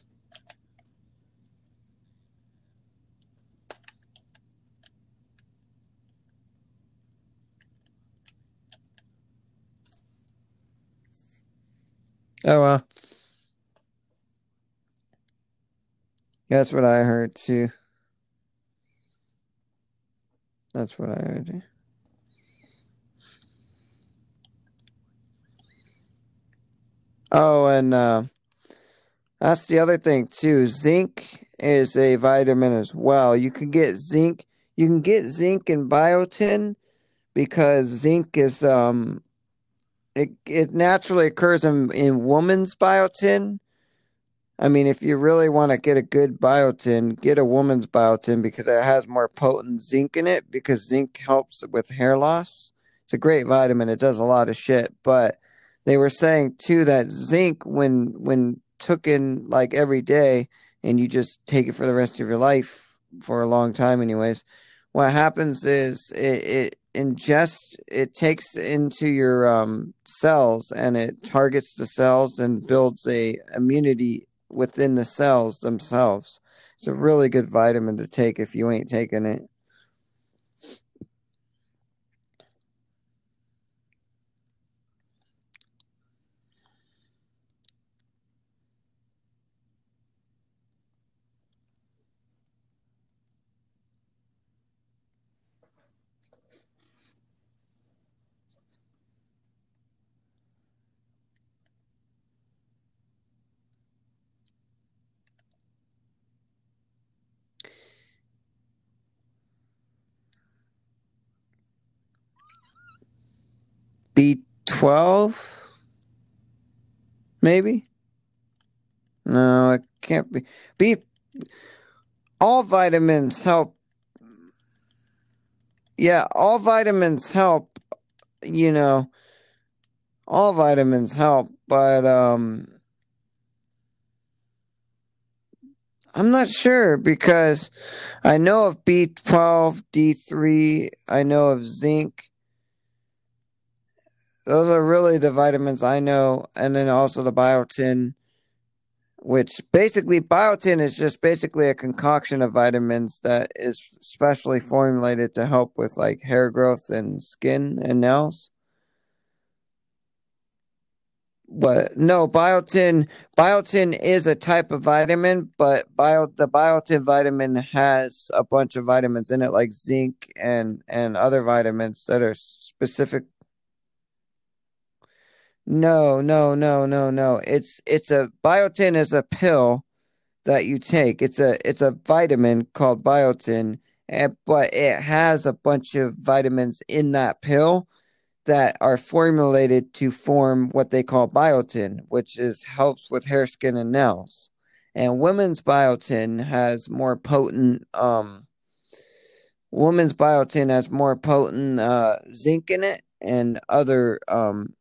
Oh well. That's what I heard too. That's what I heard. Oh, and uh, that's the other thing too. Zinc is a vitamin as well. You can get zinc. You can get zinc in biotin because zinc is um it it naturally occurs in in woman's biotin I mean, if you really want to get a good biotin, get a woman's biotin because it has more potent zinc in it because zinc helps with hair loss. It's a great vitamin. It does a lot of shit, but they were saying too that zinc when when took in like every day and you just take it for the rest of your life for a long time anyways, what happens is it, it ingests it takes into your um, cells and it targets the cells and builds a immunity within the cells themselves. It's a really good vitamin to take if you ain't taking it. B12? Maybe? No, it can't be. B. All vitamins help. Yeah, all vitamins help. You know, all vitamins help, but um, I'm not sure because I know of B12, D3, I know of zinc, those are really the vitamins I know, and then also the biotin, which basically biotin is just basically a concoction of vitamins that is specially formulated to help with like hair growth and skin and nails. But no, biotin biotin is a type of vitamin, but bio the biotin vitamin has a bunch of vitamins in it like zinc and and other vitamins that are specific no, no, no, no, no. It's it's a biotin is a pill that you take. It's a it's a vitamin called biotin, and, but it has a bunch of vitamins in that pill that are formulated to form what they call biotin, which is helps with hair, skin, and nails. And women's biotin has more potent um women's biotin has more potent uh zinc in it and other um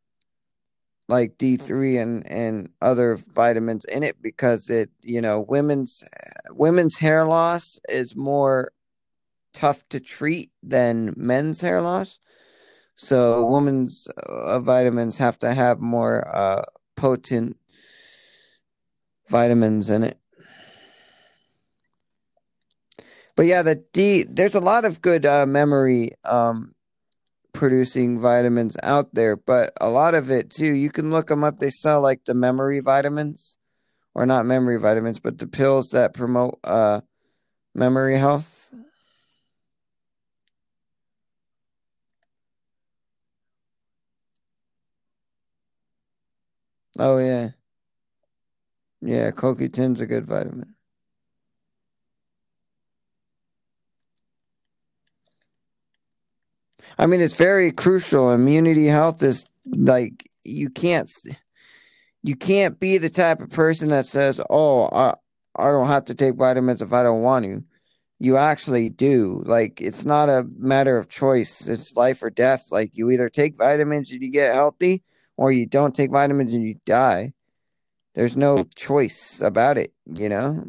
like D3 and and other vitamins in it because it you know women's women's hair loss is more tough to treat than men's hair loss. So women's uh, vitamins have to have more uh, potent vitamins in it. But yeah, the D there's a lot of good uh, memory um, producing vitamins out there, but a lot of it too, you can look them up. They sell like the memory vitamins, or not memory vitamins, but the pills that promote uh, memory health. Oh yeah, yeah. CoQ10's a good vitamin. I mean, it's very crucial. Immunity health is like you can't you can't be the type of person that says, "Oh, I I don't have to take vitamins if I don't want to." You actually do. Like it's not a matter of choice. It's life or death. Like you either take vitamins and you get healthy, or you don't take vitamins and you die. There's no choice about it, you know?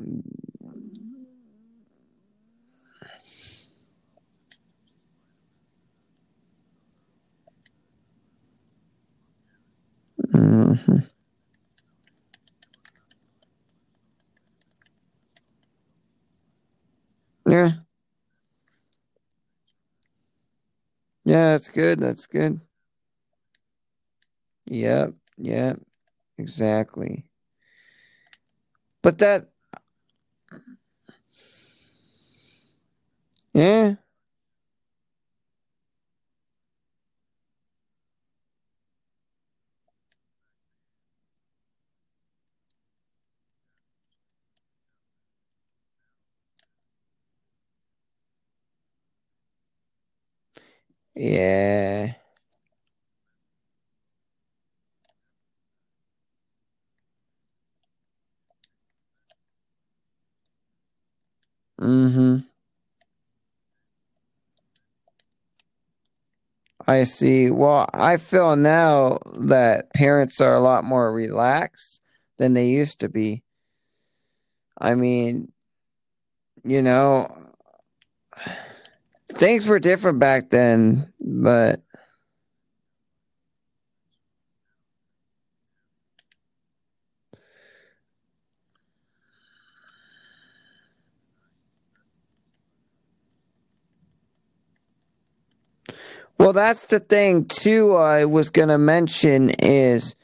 Mm-hmm. Yeah. Yeah, that's good. That's good. Yep. Yep. Exactly. But that. Yeah. Yeah. Mm-hmm. I see. Well, I feel now that parents are a lot more relaxed than they used to be. I mean, you know, things were different back then, but Well, that's the thing too. I was gonna mention is,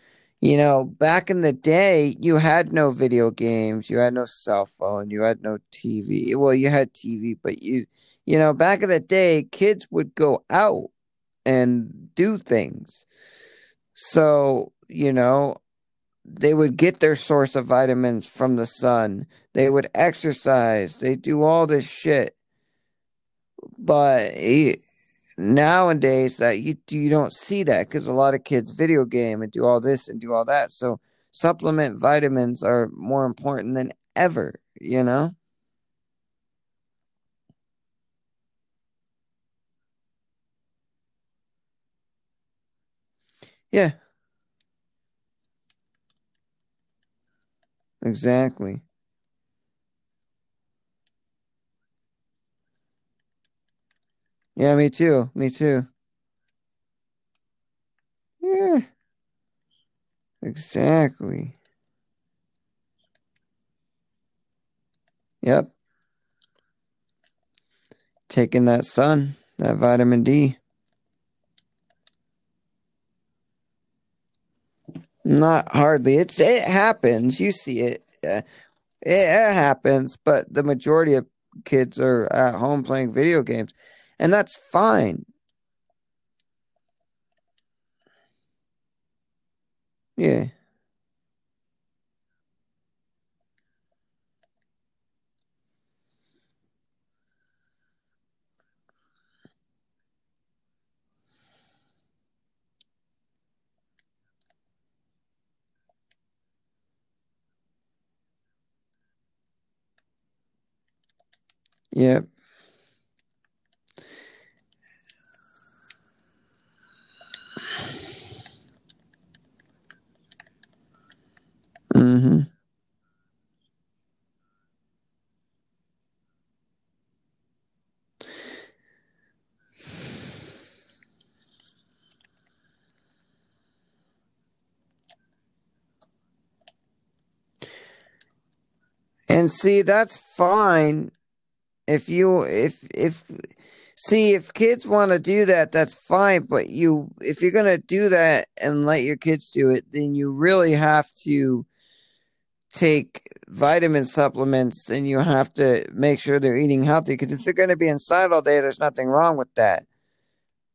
you know, back in the day, you had no video games, you had no cell phone, you had no TV. Well, you had TV, but you, you know, back in the day, kids would go out and do things. So, you know, they would get their source of vitamins from the sun. They would exercise. They do all this shit. But he, nowadays that you you don't see that because a lot of kids video game and do all this and do all that. So supplement vitamins are more important than ever. You know. Yeah. Exactly. Yeah, me too. Me too. Yeah. Exactly. Yep. Taking that sun, that vitamin D. Not hardly. It's it happens. You see it. Uh, it, it happens, but the majority of kids are at home playing video games, and that's fine. Yeah. Yep. Mm-hmm. And see, that's fine if you if if see if kids want to do that that's fine but you if you're going to do that and let your kids do it then you really have to take vitamin supplements and you have to make sure they're eating healthy because if they're going to be inside all day there's nothing wrong with that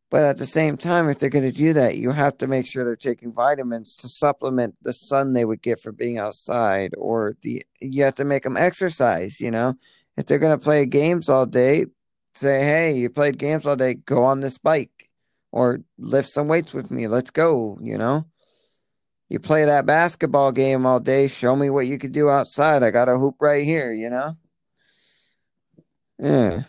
but at the same time if they're going to do that you have to make sure they're taking vitamins to supplement the sun they would get for being outside or the you have to make them exercise you know if they're going to play games all day, say, hey, you played games all day, go on this bike or lift some weights with me. Let's go, you know? You play that basketball game all day, show me what you could do outside. I got a hoop right here, you know? Yeah.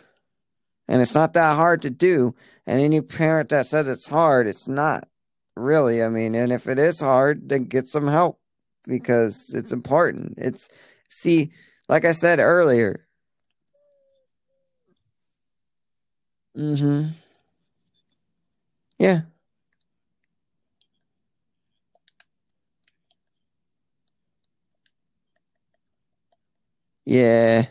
And it's not that hard to do. And any parent that says it's hard, it's not really. I mean, and if it is hard, then get some help because it's important. It's, see, like I said earlier, Mm-hmm. Yeah. Yeah.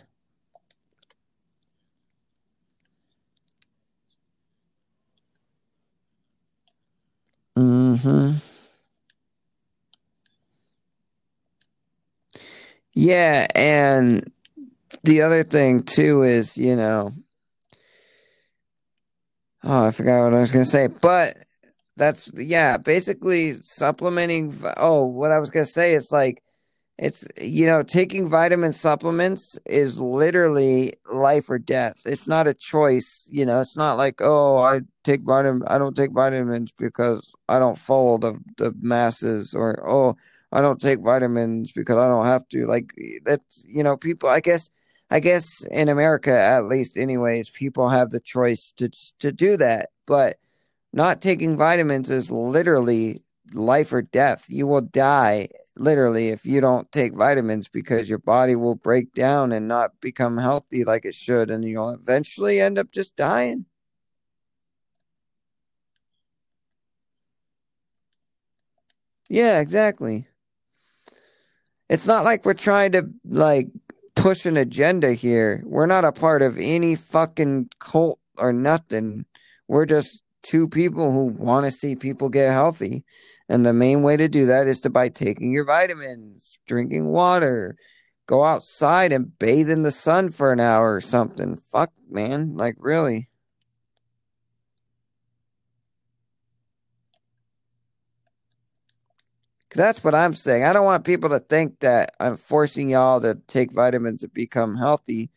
Mm-hmm. Yeah, and the other thing too is, you know, Oh, I forgot what I was gonna say, but that's yeah, basically supplementing. Oh, what I was gonna say is like it's you know taking vitamin supplements is literally life or death. It's not a choice. You know, it's not like oh I take vitamin. I don't take vitamins because I don't follow the the masses or oh I don't take vitamins because I don't have to. Like that's you know people. I guess I guess in America, at least, anyways, people have the choice to to do that. But not taking vitamins is literally life or death. You will die literally if you don't take vitamins because your body will break down and not become healthy like it should, and you'll eventually end up just dying. Yeah, exactly. It's not like we're trying to like push an agenda here. We're not a part of any fucking cult or nothing. We're just two people who want to see people get healthy. And the main way to do that is to by taking your vitamins, drinking water, go outside and bathe in the sun for an hour or something. Fuck, man. Like, really. That's what I'm saying. I don't want people to think that I'm forcing y'all to take vitamins to become healthy,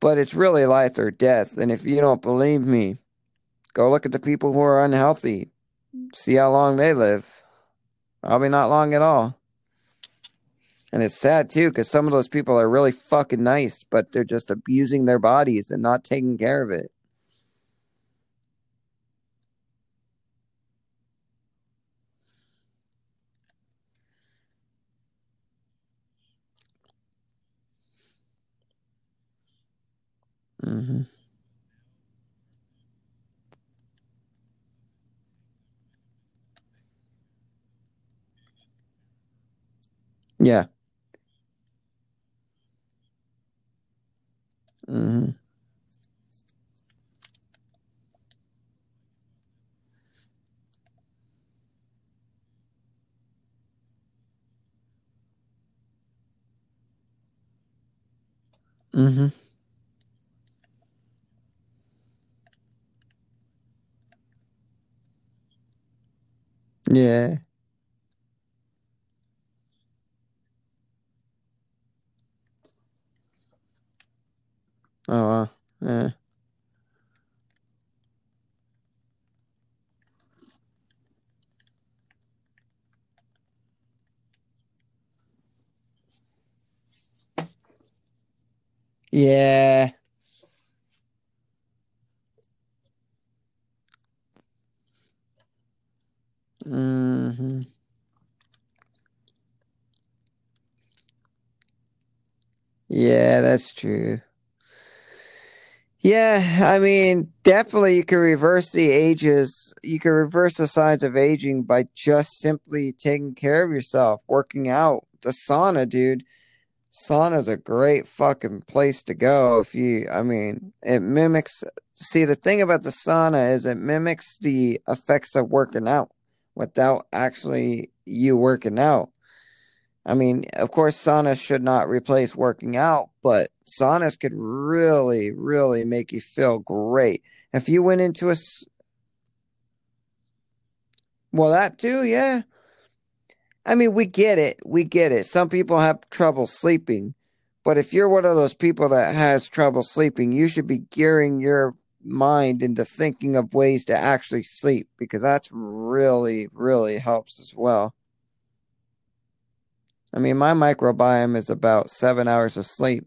but it's really life or death. And if you don't believe me, go look at the people who are unhealthy. See how long they live. Probably not long at all. And it's sad too, because some of those people are really fucking nice, but they're just abusing their bodies and not taking care of it. Mm-hmm. Yeah. Mm-hmm. Mm-hmm. Yeah. Oh. Yeah. Yeah. Mm-hmm. Yeah, that's true. Yeah, I mean, definitely you can reverse the ages. You can reverse the signs of aging by just simply taking care of yourself, working out. The sauna, dude. Sauna's a great fucking place to go if you, I mean, it mimics. See, the thing about the sauna is it mimics the effects of working out without actually you working out. I mean, of course, saunas should not replace working out, but saunas could really, really make you feel great. If you went into a, well, that too, yeah. I mean, we get it. We get it. Some people have trouble sleeping, but if you're one of those people that has trouble sleeping, you should be gearing your mind into thinking of ways to actually sleep because that's really, really helps as well. I mean, my microbiome is about seven hours of sleep,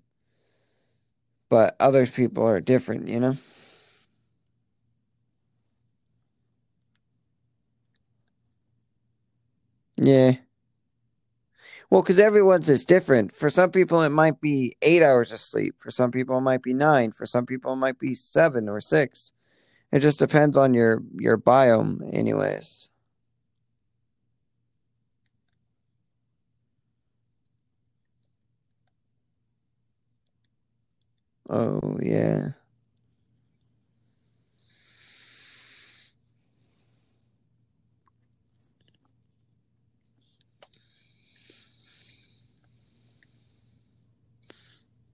but other people are different, you know? Yeah. Well, because everyone's is different. For some people, it might be eight hours of sleep. For some people, it might be nine. For some people, it might be seven or six. It just depends on your your biome, anyways. Oh yeah.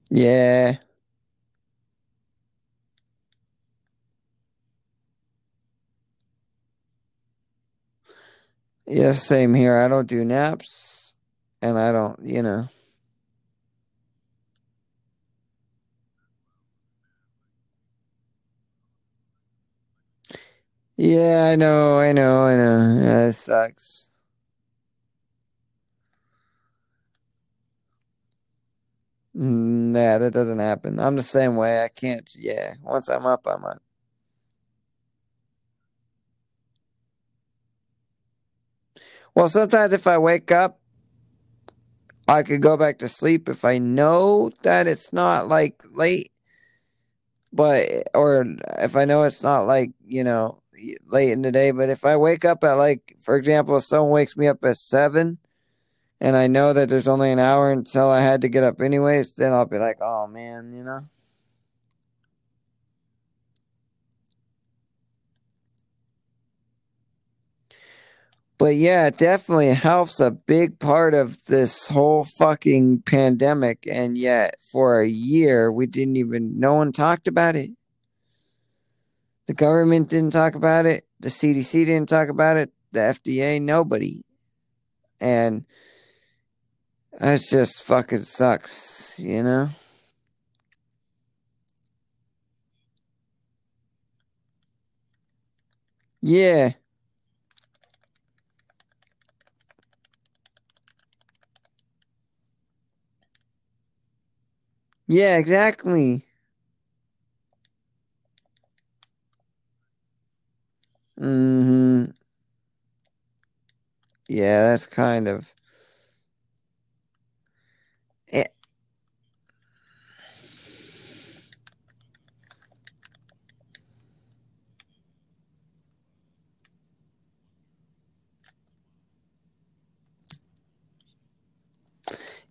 Yeah. Yeah, same here. I don't do naps and I don't, you know. Yeah, I know, I know, I know. Yeah, it sucks. Yeah, that doesn't happen. I'm the same way. I can't, yeah. Once I'm up, I'm up. Well, sometimes if I wake up, I could go back to sleep if I know that it's not like late, but or if I know it's not like, you know, late in the day, but if I wake up at like for example, if someone wakes me up at 7 and I know that there's only an hour until I had to get up anyways, then I'll be like, "Oh man," you know. But yeah, it definitely helps a big part of this whole fucking pandemic. And yet, for a year, we didn't even, no one talked about it. The government didn't talk about it. The CDC didn't talk about it. The FDA, nobody. And it just fucking sucks, you know? Yeah. Yeah, exactly. Mm-hmm. Yeah, that's kind of it.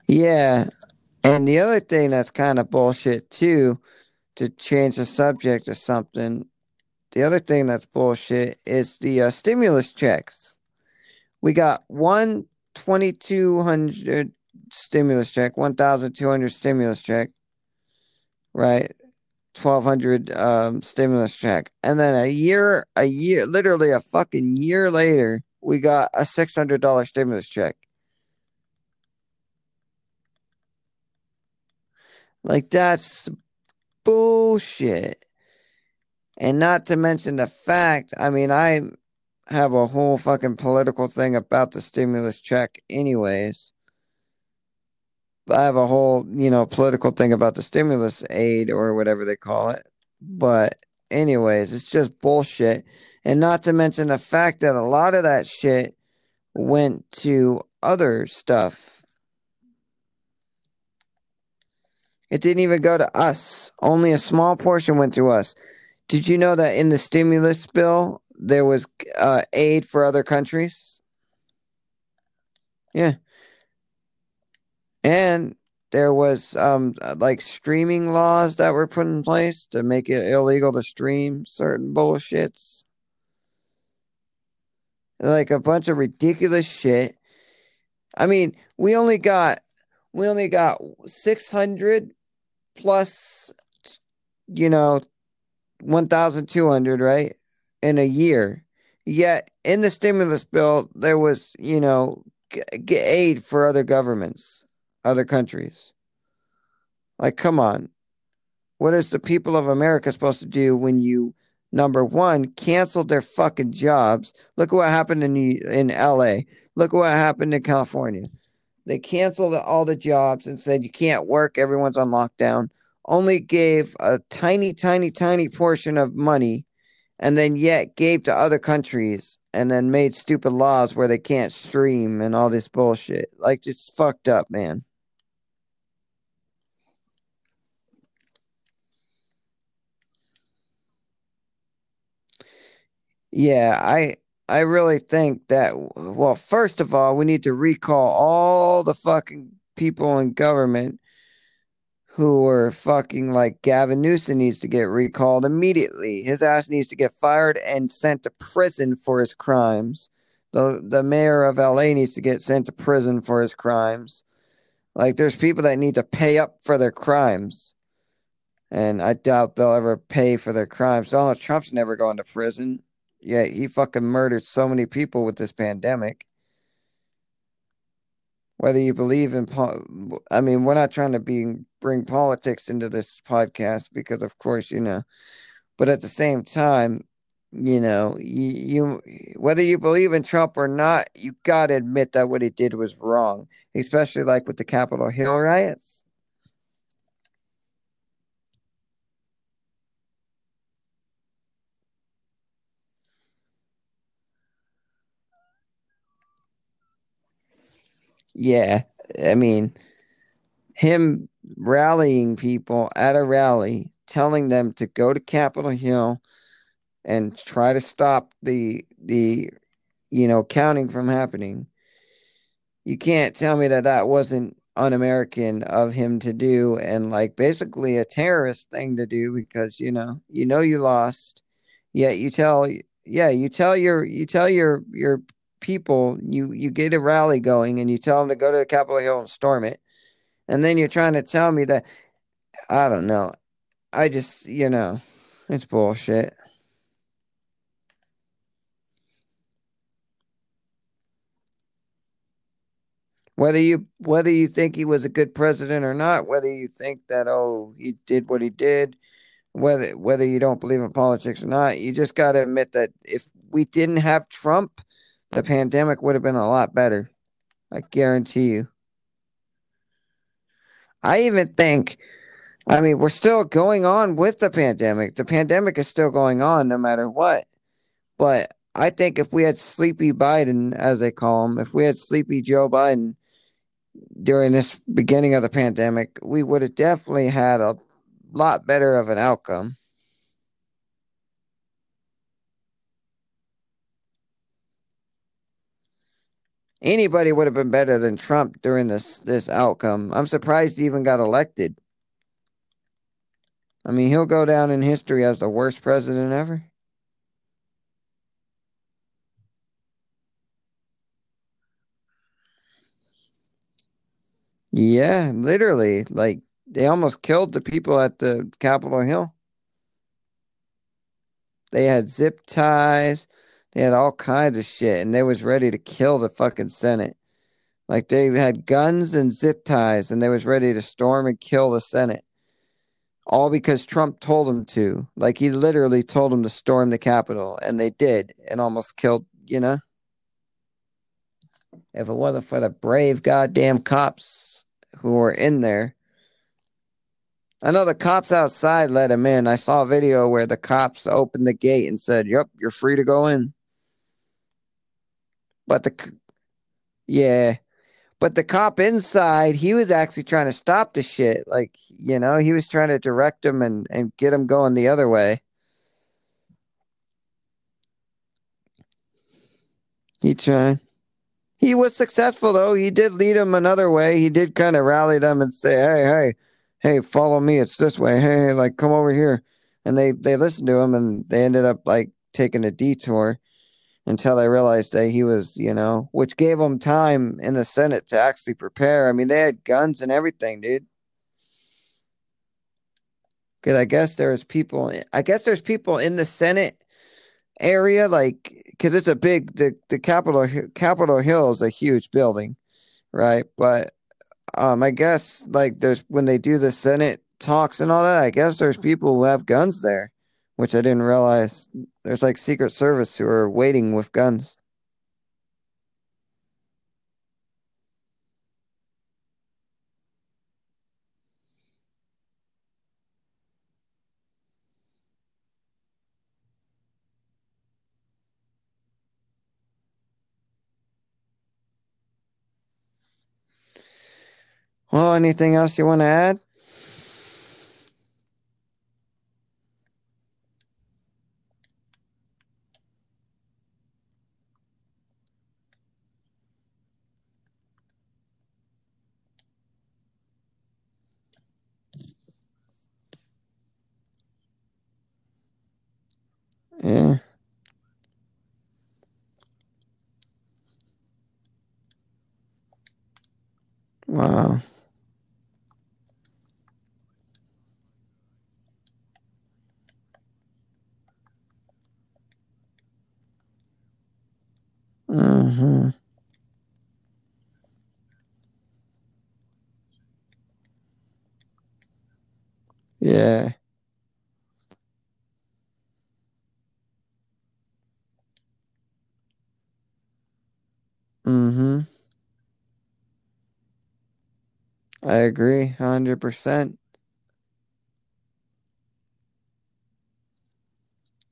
Yeah. And the other thing that's kind of bullshit too, to change the subject or something, the other thing that's bullshit is the uh, stimulus checks. We got one 2200 stimulus check, 1200 stimulus check, right? 1200 um, stimulus check. And then a year, a year, literally a fucking year later, we got a $600 stimulus check. Like that's bullshit. And not to mention the fact, I mean, I have a whole fucking political thing about the stimulus check, anyways. I have a whole, you know, political thing about the stimulus aid or whatever they call it. But, anyways, it's just bullshit. And not to mention the fact that a lot of that shit went to other stuff. It didn't even go to us. Only a small portion went to us. Did you know that in the stimulus bill there was uh, aid for other countries? Yeah. And there was um like streaming laws that were put in place to make it illegal to stream certain bullshits. Like a bunch of ridiculous shit. I mean, we only got we only got 600 plus you know 1200, right? In a year. Yet in the stimulus bill there was, you know, g- aid for other governments other countries. Like, come on. What is the people of America supposed to do when you, number one, canceled their fucking jobs? Look at what happened in, in LA. Look at what happened in California. They canceled all the jobs and said you can't work, everyone's on lockdown. Only gave a tiny, tiny, tiny portion of money and then yet gave to other countries and then made stupid laws where they can't stream and all this bullshit. Like, it's fucked up, man. Yeah, I I really think that well, first of all, we need to recall all the fucking people in government who are fucking like Gavin Newsom needs to get recalled immediately. His ass needs to get fired and sent to prison for his crimes. The the mayor of LA needs to get sent to prison for his crimes. Like there's people that need to pay up for their crimes. And I doubt they'll ever pay for their crimes. Donald Trump's never going to prison. Yet he fucking murdered so many people with this pandemic. Whether you believe in, po- I mean, we're not trying to be bring politics into this podcast because, of course, you know, but at the same time, you know, you, you whether you believe in Trump or not, you got to admit that what he did was wrong, especially like with the Capitol Hill riots. Yeah, I mean, him rallying people at a rally, telling them to go to Capitol Hill and try to stop the the you know counting from happening. You can't tell me that that wasn't un-American of him to do and like basically a terrorist thing to do because you know you know you lost yet you tell yeah you tell your you tell your your people, you you get a rally going and you tell them to go to the Capitol Hill and storm it, and then you're trying to tell me that I don't know. I just you know, it's bullshit. Whether you whether you think he was a good president or not, whether you think that oh he did what he did, whether whether you don't believe in politics or not, you just got to admit that if we didn't have Trump, the pandemic would have been a lot better. I guarantee you. I even think, I mean, we're still going on with the pandemic. The pandemic is still going on no matter what. But I think if we had Sleepy Biden, as they call him, if we had Sleepy Joe Biden during this beginning of the pandemic, we would have definitely had a lot better of an outcome. Anybody would have been better than Trump during this this outcome. I'm surprised he even got elected. I mean, he'll go down in history as the worst president ever. Yeah, literally. Like they almost killed the people at the Capitol Hill. They had zip ties. They had all kinds of shit, and they was ready to kill the fucking Senate. Like they had guns and zip ties, and they was ready to storm and kill the Senate. All because Trump told them to. Like he literally told them to storm the Capitol, and they did, and almost killed. You know, if it wasn't for the brave goddamn cops who were in there, I know the cops outside let him in. I saw a video where the cops opened the gate and said, "Yep, you're free to go in." But the yeah, but the cop inside, he was actually trying to stop the shit. Like, you know, he was trying to direct him and and get him going the other way. He tried. He was successful though. He did lead them another way. He did kind of rally them and say, "Hey, hey, hey, follow me. It's this way. Hey, hey, like come over here." And they they listened to him and they ended up like taking a detour until they realized that he was, you know, which gave them time in the Senate to actually prepare. I mean, they had guns and everything, dude. Good. I guess there's people. I guess there's people in the Senate area, like, cause it's a big. The the Capitol Capitol Hill is a huge building, right? But um, I guess like there's when they do the Senate talks and all that. I guess there's people who have guns there which I didn't realize. There's like Secret Service who are waiting with guns. Well, anything else you want to add? Yeah. Wow. Mm-hmm. Yeah. Mm-hmm. I agree, hundred percent.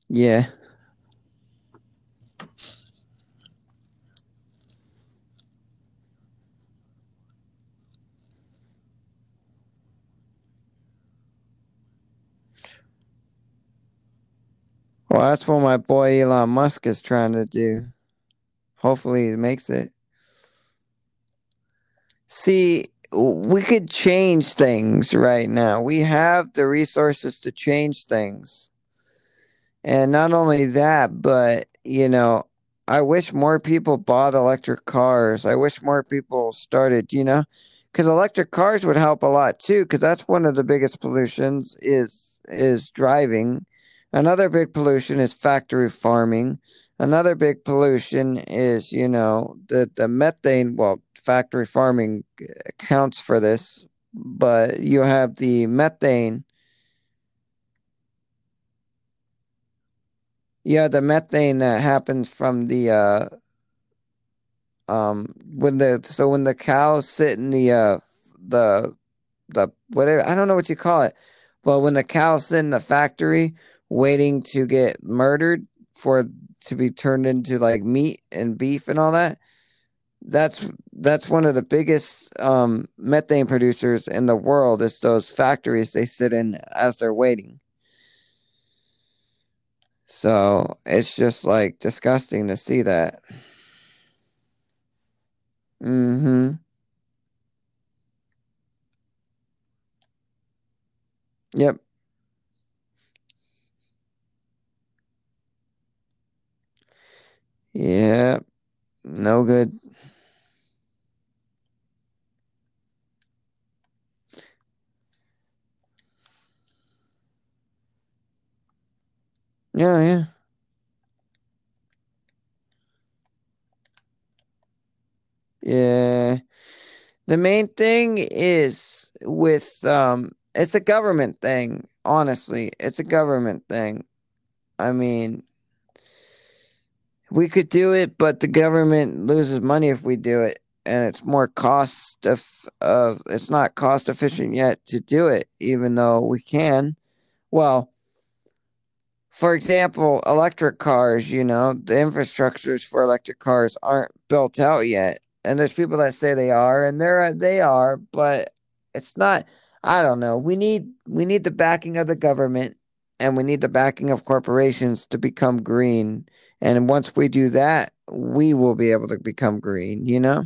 Yeah. Well, that's what my boy Elon Musk is trying to do. Hopefully, he makes it. See, we could change things right now. We have the resources to change things. And not only that, but, you know, I wish more people bought electric cars. I wish more people started, you know, because electric cars would help a lot too. Because that's one of the biggest pollutions is is driving. Another big pollution is factory farming. Another big pollution is, you know, the the methane. Well, factory farming accounts for this, but you have the methane. Yeah, the methane that happens from the uh um when the so when the cows sit in the uh the the whatever I don't know what you call it, but when the cows sit in the factory waiting to get murdered for to be turned into like meat and beef and all that, that's that's one of the biggest um, methane producers in the world is those factories they sit in as they're waiting so it's just like disgusting to see that Mm-hmm. Yep. Yeah. No good. Yeah, yeah. Yeah. The main thing is with um it's a government thing, honestly. It's a government thing. I mean, we could do it, but the government loses money if we do it, and it's more cost of of it's not cost efficient yet to do it, even though we can. Well, for example, electric cars, you know, the infrastructures for electric cars aren't built out yet. And there's people that say they are, and they're they are, but it's not I don't know. We need we need the backing of the government and we need the backing of corporations to become green. And once we do that, we will be able to become green, you know?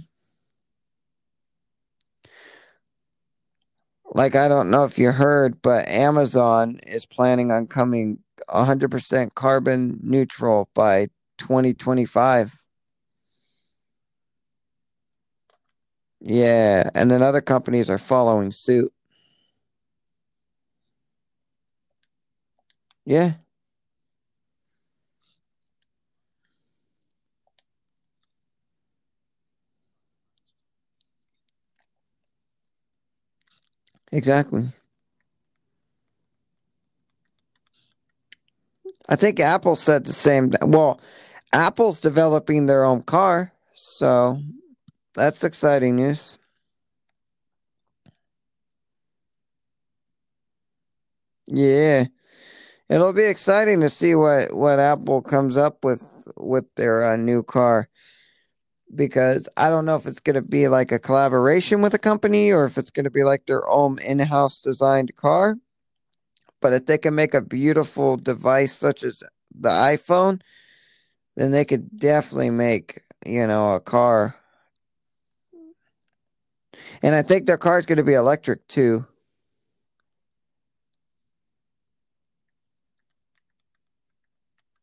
Like I don't know if you heard, but Amazon is planning on coming 100% carbon neutral by 2025. Yeah, and then other companies are following suit. Yeah. Exactly. I think Apple said the same. Well, Apple's developing their own car, so that's exciting news. Yeah. It'll be exciting to see what what Apple comes up with with their uh, new car because I don't know if it's going to be like a collaboration with a company or if it's going to be like their own in-house designed car. But if they can make a beautiful device such as the iPhone, then they could definitely make, you know, a car. And I think their car is going to be electric too.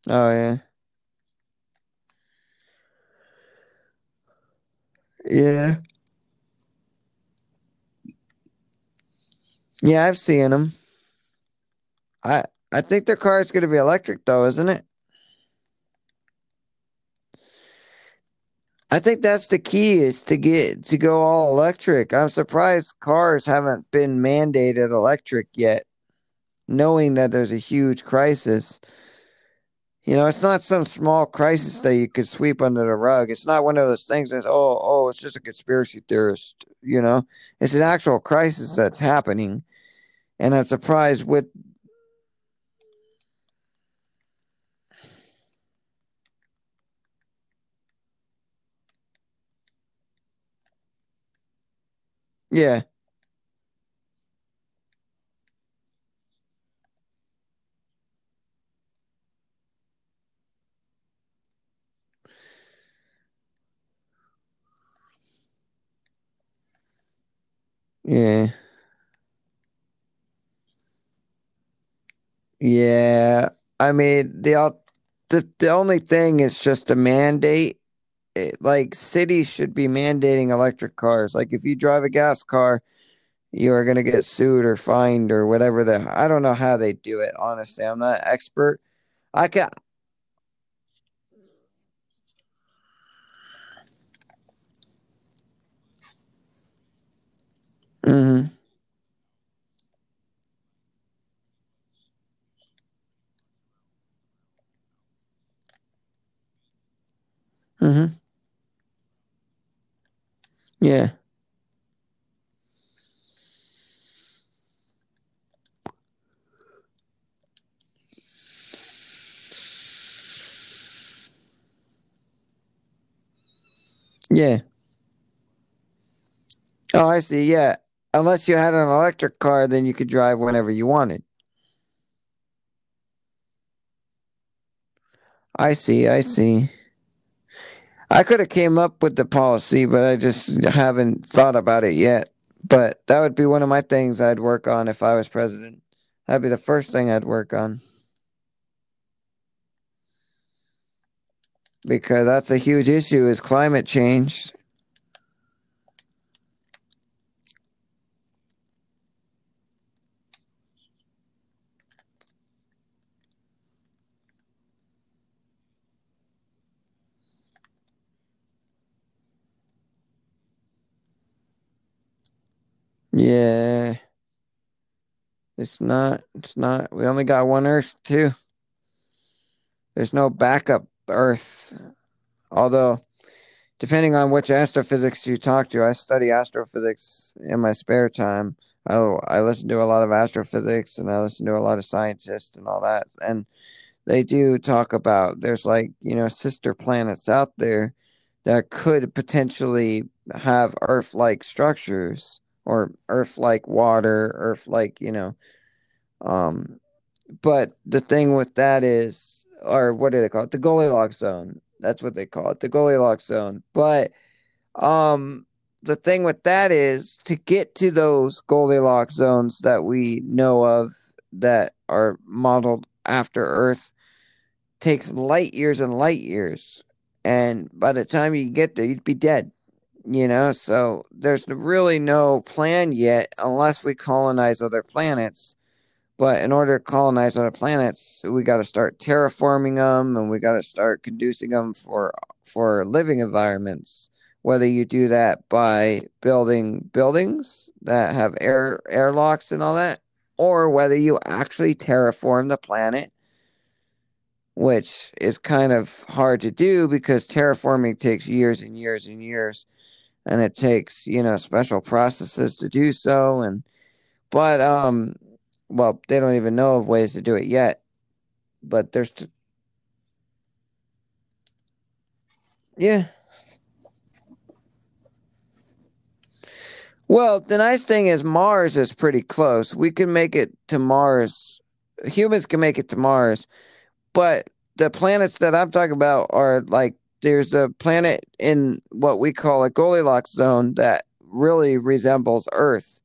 Oh yeah. Yeah. Yeah, I've seen them. I I think their car is going to be electric though, isn't it? I think that's the key is to get to go all electric. I'm surprised cars haven't been mandated electric yet, knowing that there's a huge crisis. You know, it's not some small crisis that you could sweep under the rug. It's not one of those things that oh oh it's just a conspiracy theorist. You know, it's an actual crisis that's happening, and I'm surprised with. Yeah. Yeah. Yeah. I mean, the the the only thing is just a mandate. It, like cities should be mandating electric cars. Like if you drive a gas car, you are gonna get sued or fined or whatever the I don't know how they do it, honestly. I'm not expert. I can Mm-hmm. Mm-hmm. Yeah. Yeah. Oh, I see. Yeah. Unless you had an electric car, then you could drive whenever you wanted. I see. I see. I could have came up with the policy, but I just haven't thought about it yet. But that would be one of my things I'd work on if I was president. That'd be the first thing I'd work on. Because that's a huge issue is climate change. Yeah. It's not, it's not, we only got one Earth, too. There's no backup Earth. Although, depending on which astrophysics you talk to, I study astrophysics in my spare time. I, I listen to a lot of astrophysics and I listen to a lot of scientists and all that. And they do talk about there's like, you know, sister planets out there that could potentially have Earth like structures or earth like water, earth like, you know. Um but the thing with that is or what do they call it? The Goldilocks zone. That's what they call it, the Goldilocks zone. But um the thing with that is to get to those Goldilocks zones that we know of that are modeled after Earth takes light years and light years. And by the time you get there, you'd be dead you know so there's really no plan yet unless we colonize other planets. But in order to colonize other planets we got to start terraforming them and we got to start conducing them for for living environments. Whether you do that by building buildings that have air airlocks and all that or whether you actually terraform the planet which is kind of hard to do because terraforming takes years and years and years and it takes you know special processes to do so and but um well they don't even know of ways to do it yet but there's t- yeah. Well the nice thing is mars is pretty close. We can make it to mars humans can make it to mars but the planets that i'm talking about are like there's a planet in what we call a Goldilocks zone that really resembles Earth.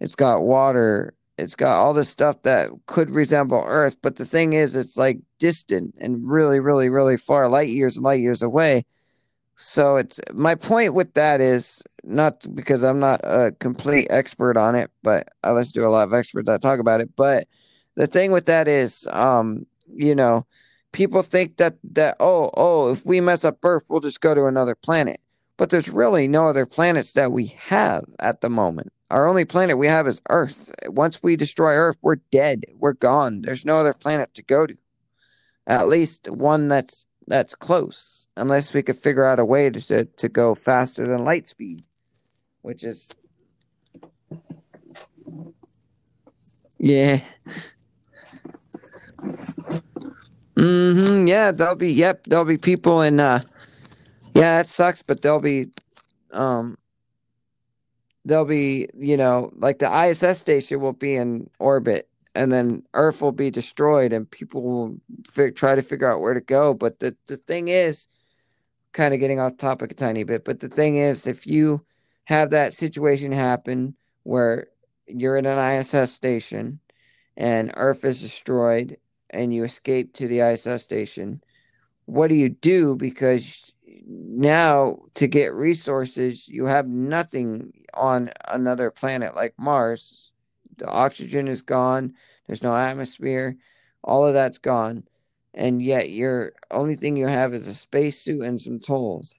It's got water. It's got all this stuff that could resemble Earth, but the thing is, it's like distant and really, really, really far, light years and light years away. So it's my point with that is not because I'm not a complete expert on it, but I listen to a lot of experts that talk about it. But the thing with that is, um, you know, people think that that oh oh if we mess up Earth, we'll just go to another planet. But there's really no other planets that we have at the moment. Our only planet we have is Earth. Once we destroy Earth, we're dead. We're gone. There's no other planet to go to. At least one that's that's close. Unless we could figure out a way to to go faster than light speed, which is yeah. Mm-hmm. Yeah, there'll be yep, there'll be people in uh yeah, that sucks, but there'll be um there'll be, you know, like the ISS station will be in orbit and then Earth will be destroyed and people will fi- try to figure out where to go. But the, the thing is, kind of getting off topic a tiny bit, but the thing is, if you have that situation happen where you're in an ISS station and Earth is destroyed and you escape to the ISS station, what do you do? Because now to get resources, you have nothing on another planet like Mars. The oxygen is gone, there's no atmosphere, all of that's gone. And yet your only thing you have is a spacesuit and some tools.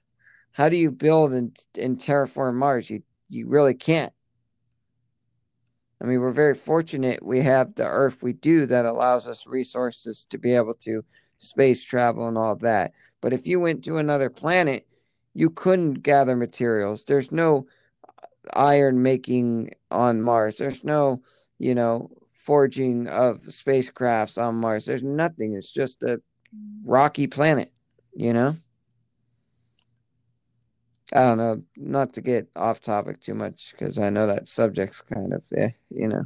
How do you build and, and terraform Mars? You you really can't. I mean, we're very fortunate we have the Earth we do that allows us resources to be able to space travel and all that. But if you went to another planet, you couldn't gather materials. There's no uh, iron making on Mars. There's no, you know, forging of spacecrafts on Mars. There's nothing. It's just a rocky planet, you know? I don't know, not to get off topic too much because I know that subject's kind of, eh, you know.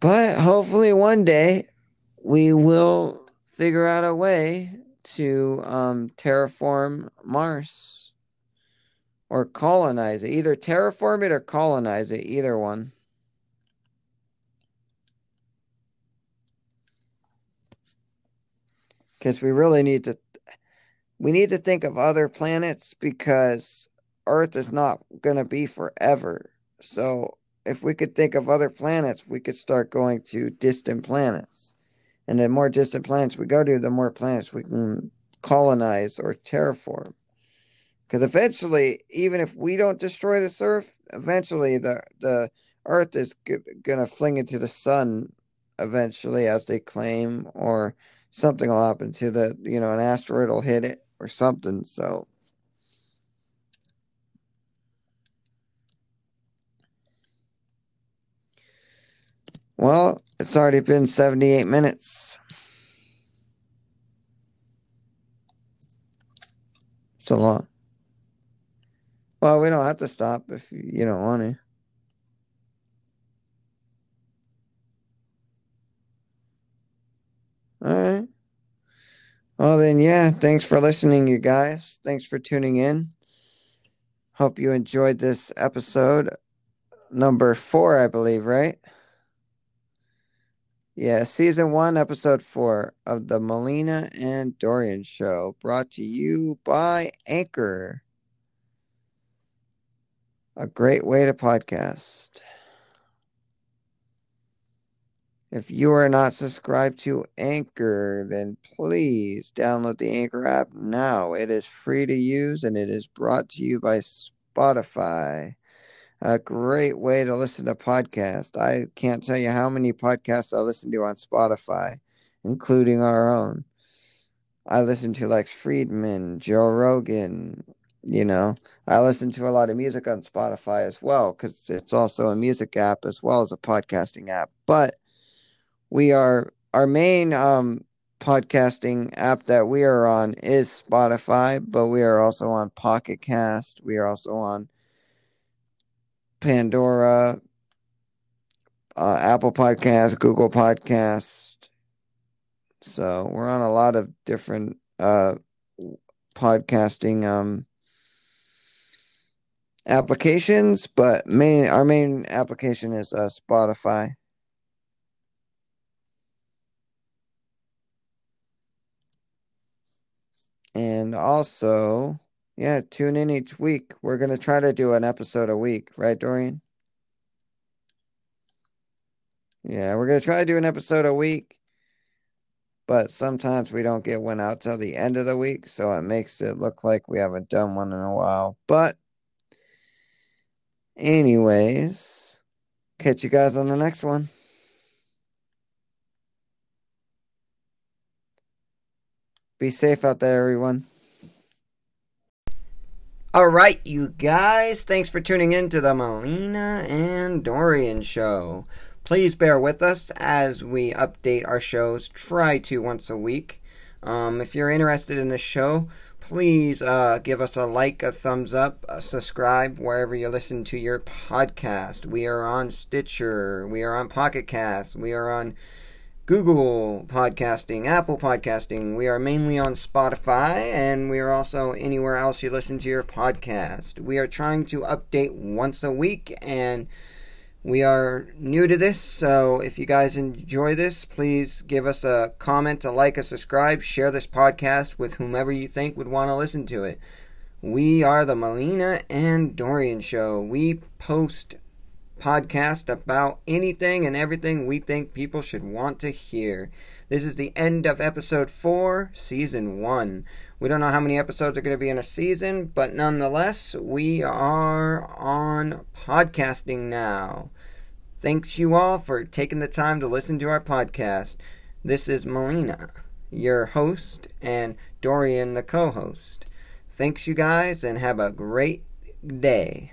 But hopefully one day we will figure out a way to um, terraform Mars or colonize it. Either terraform it or colonize it, either one. Because we really need to we need to think of other planets because Earth is not going to be forever. So if we could think of other planets, we could start going to distant planets. And the more distant planets we go to, the more planets we can colonize or terraform. Because eventually, even if we don't destroy this Earth, eventually the the Earth is g- gonna fling into the sun eventually, as they claim, or something will happen to the you know an asteroid will hit it or something. So. Well, it's already been 78 minutes. It's a lot. Well, we don't have to stop if you don't want to. All right. Well, then, yeah, thanks for listening, you guys. Thanks for tuning in. Hope you enjoyed this episode. Number four, I believe, right? Yeah, season one, episode four of the Malina and Dorian show, brought to you by Anchor. A great way to podcast. If you are not subscribed to Anchor, then please download the Anchor app now. It is free to use and it is brought to you by Spotify a great way to listen to podcasts. I can't tell you how many podcasts I listen to on Spotify, including our own. I listen to Lex Fridman, Joe Rogan. You know, I listen to a lot of music on Spotify as well because it's also a music app as well as a podcasting app. But we are our main um, podcasting app that we are on is Spotify, but we are also on Pocket Cast. We are also on Pandora, uh, Apple Podcast, Google Podcast. So we're on a lot of different uh, podcasting um, applications, but main our main application is uh, Spotify. And also, yeah, tune in each week. We're going to try to do an episode a week, right, Dorian? Yeah, we're going to try to do an episode a week. But sometimes we don't get one out till the end of the week, so it makes it look like we haven't done one in a while. But, anyways, catch you guys on the next one. Be safe out there, everyone. All right, you guys, thanks for tuning in to the Malina and Dorian show. Please bear with us as we update our shows, try to once a week. Um, if you're interested in this show, please uh, give us a like, a thumbs up, a subscribe wherever you listen to your podcast. We are on Stitcher, we are on Pocket Cast, we are on Google Podcasting, Apple Podcasting. We are mainly on Spotify, and we are also anywhere else you listen to your podcast. We are trying to update once a week, and we are new to this, so if you guys enjoy this, please give us a comment, a like, a subscribe, share this podcast with whomever you think would want to listen to it. We are the Malina and Dorian Show. We post podcast about anything and everything we think people should want to hear. This is the end of episode 4, season 1. We don't know how many episodes are going to be in a season, but nonetheless, we are on podcasting now. Thanks you all for taking the time to listen to our podcast. This is Malina, your host, and Dorian, the co host. Thanks, you guys, and have a great day.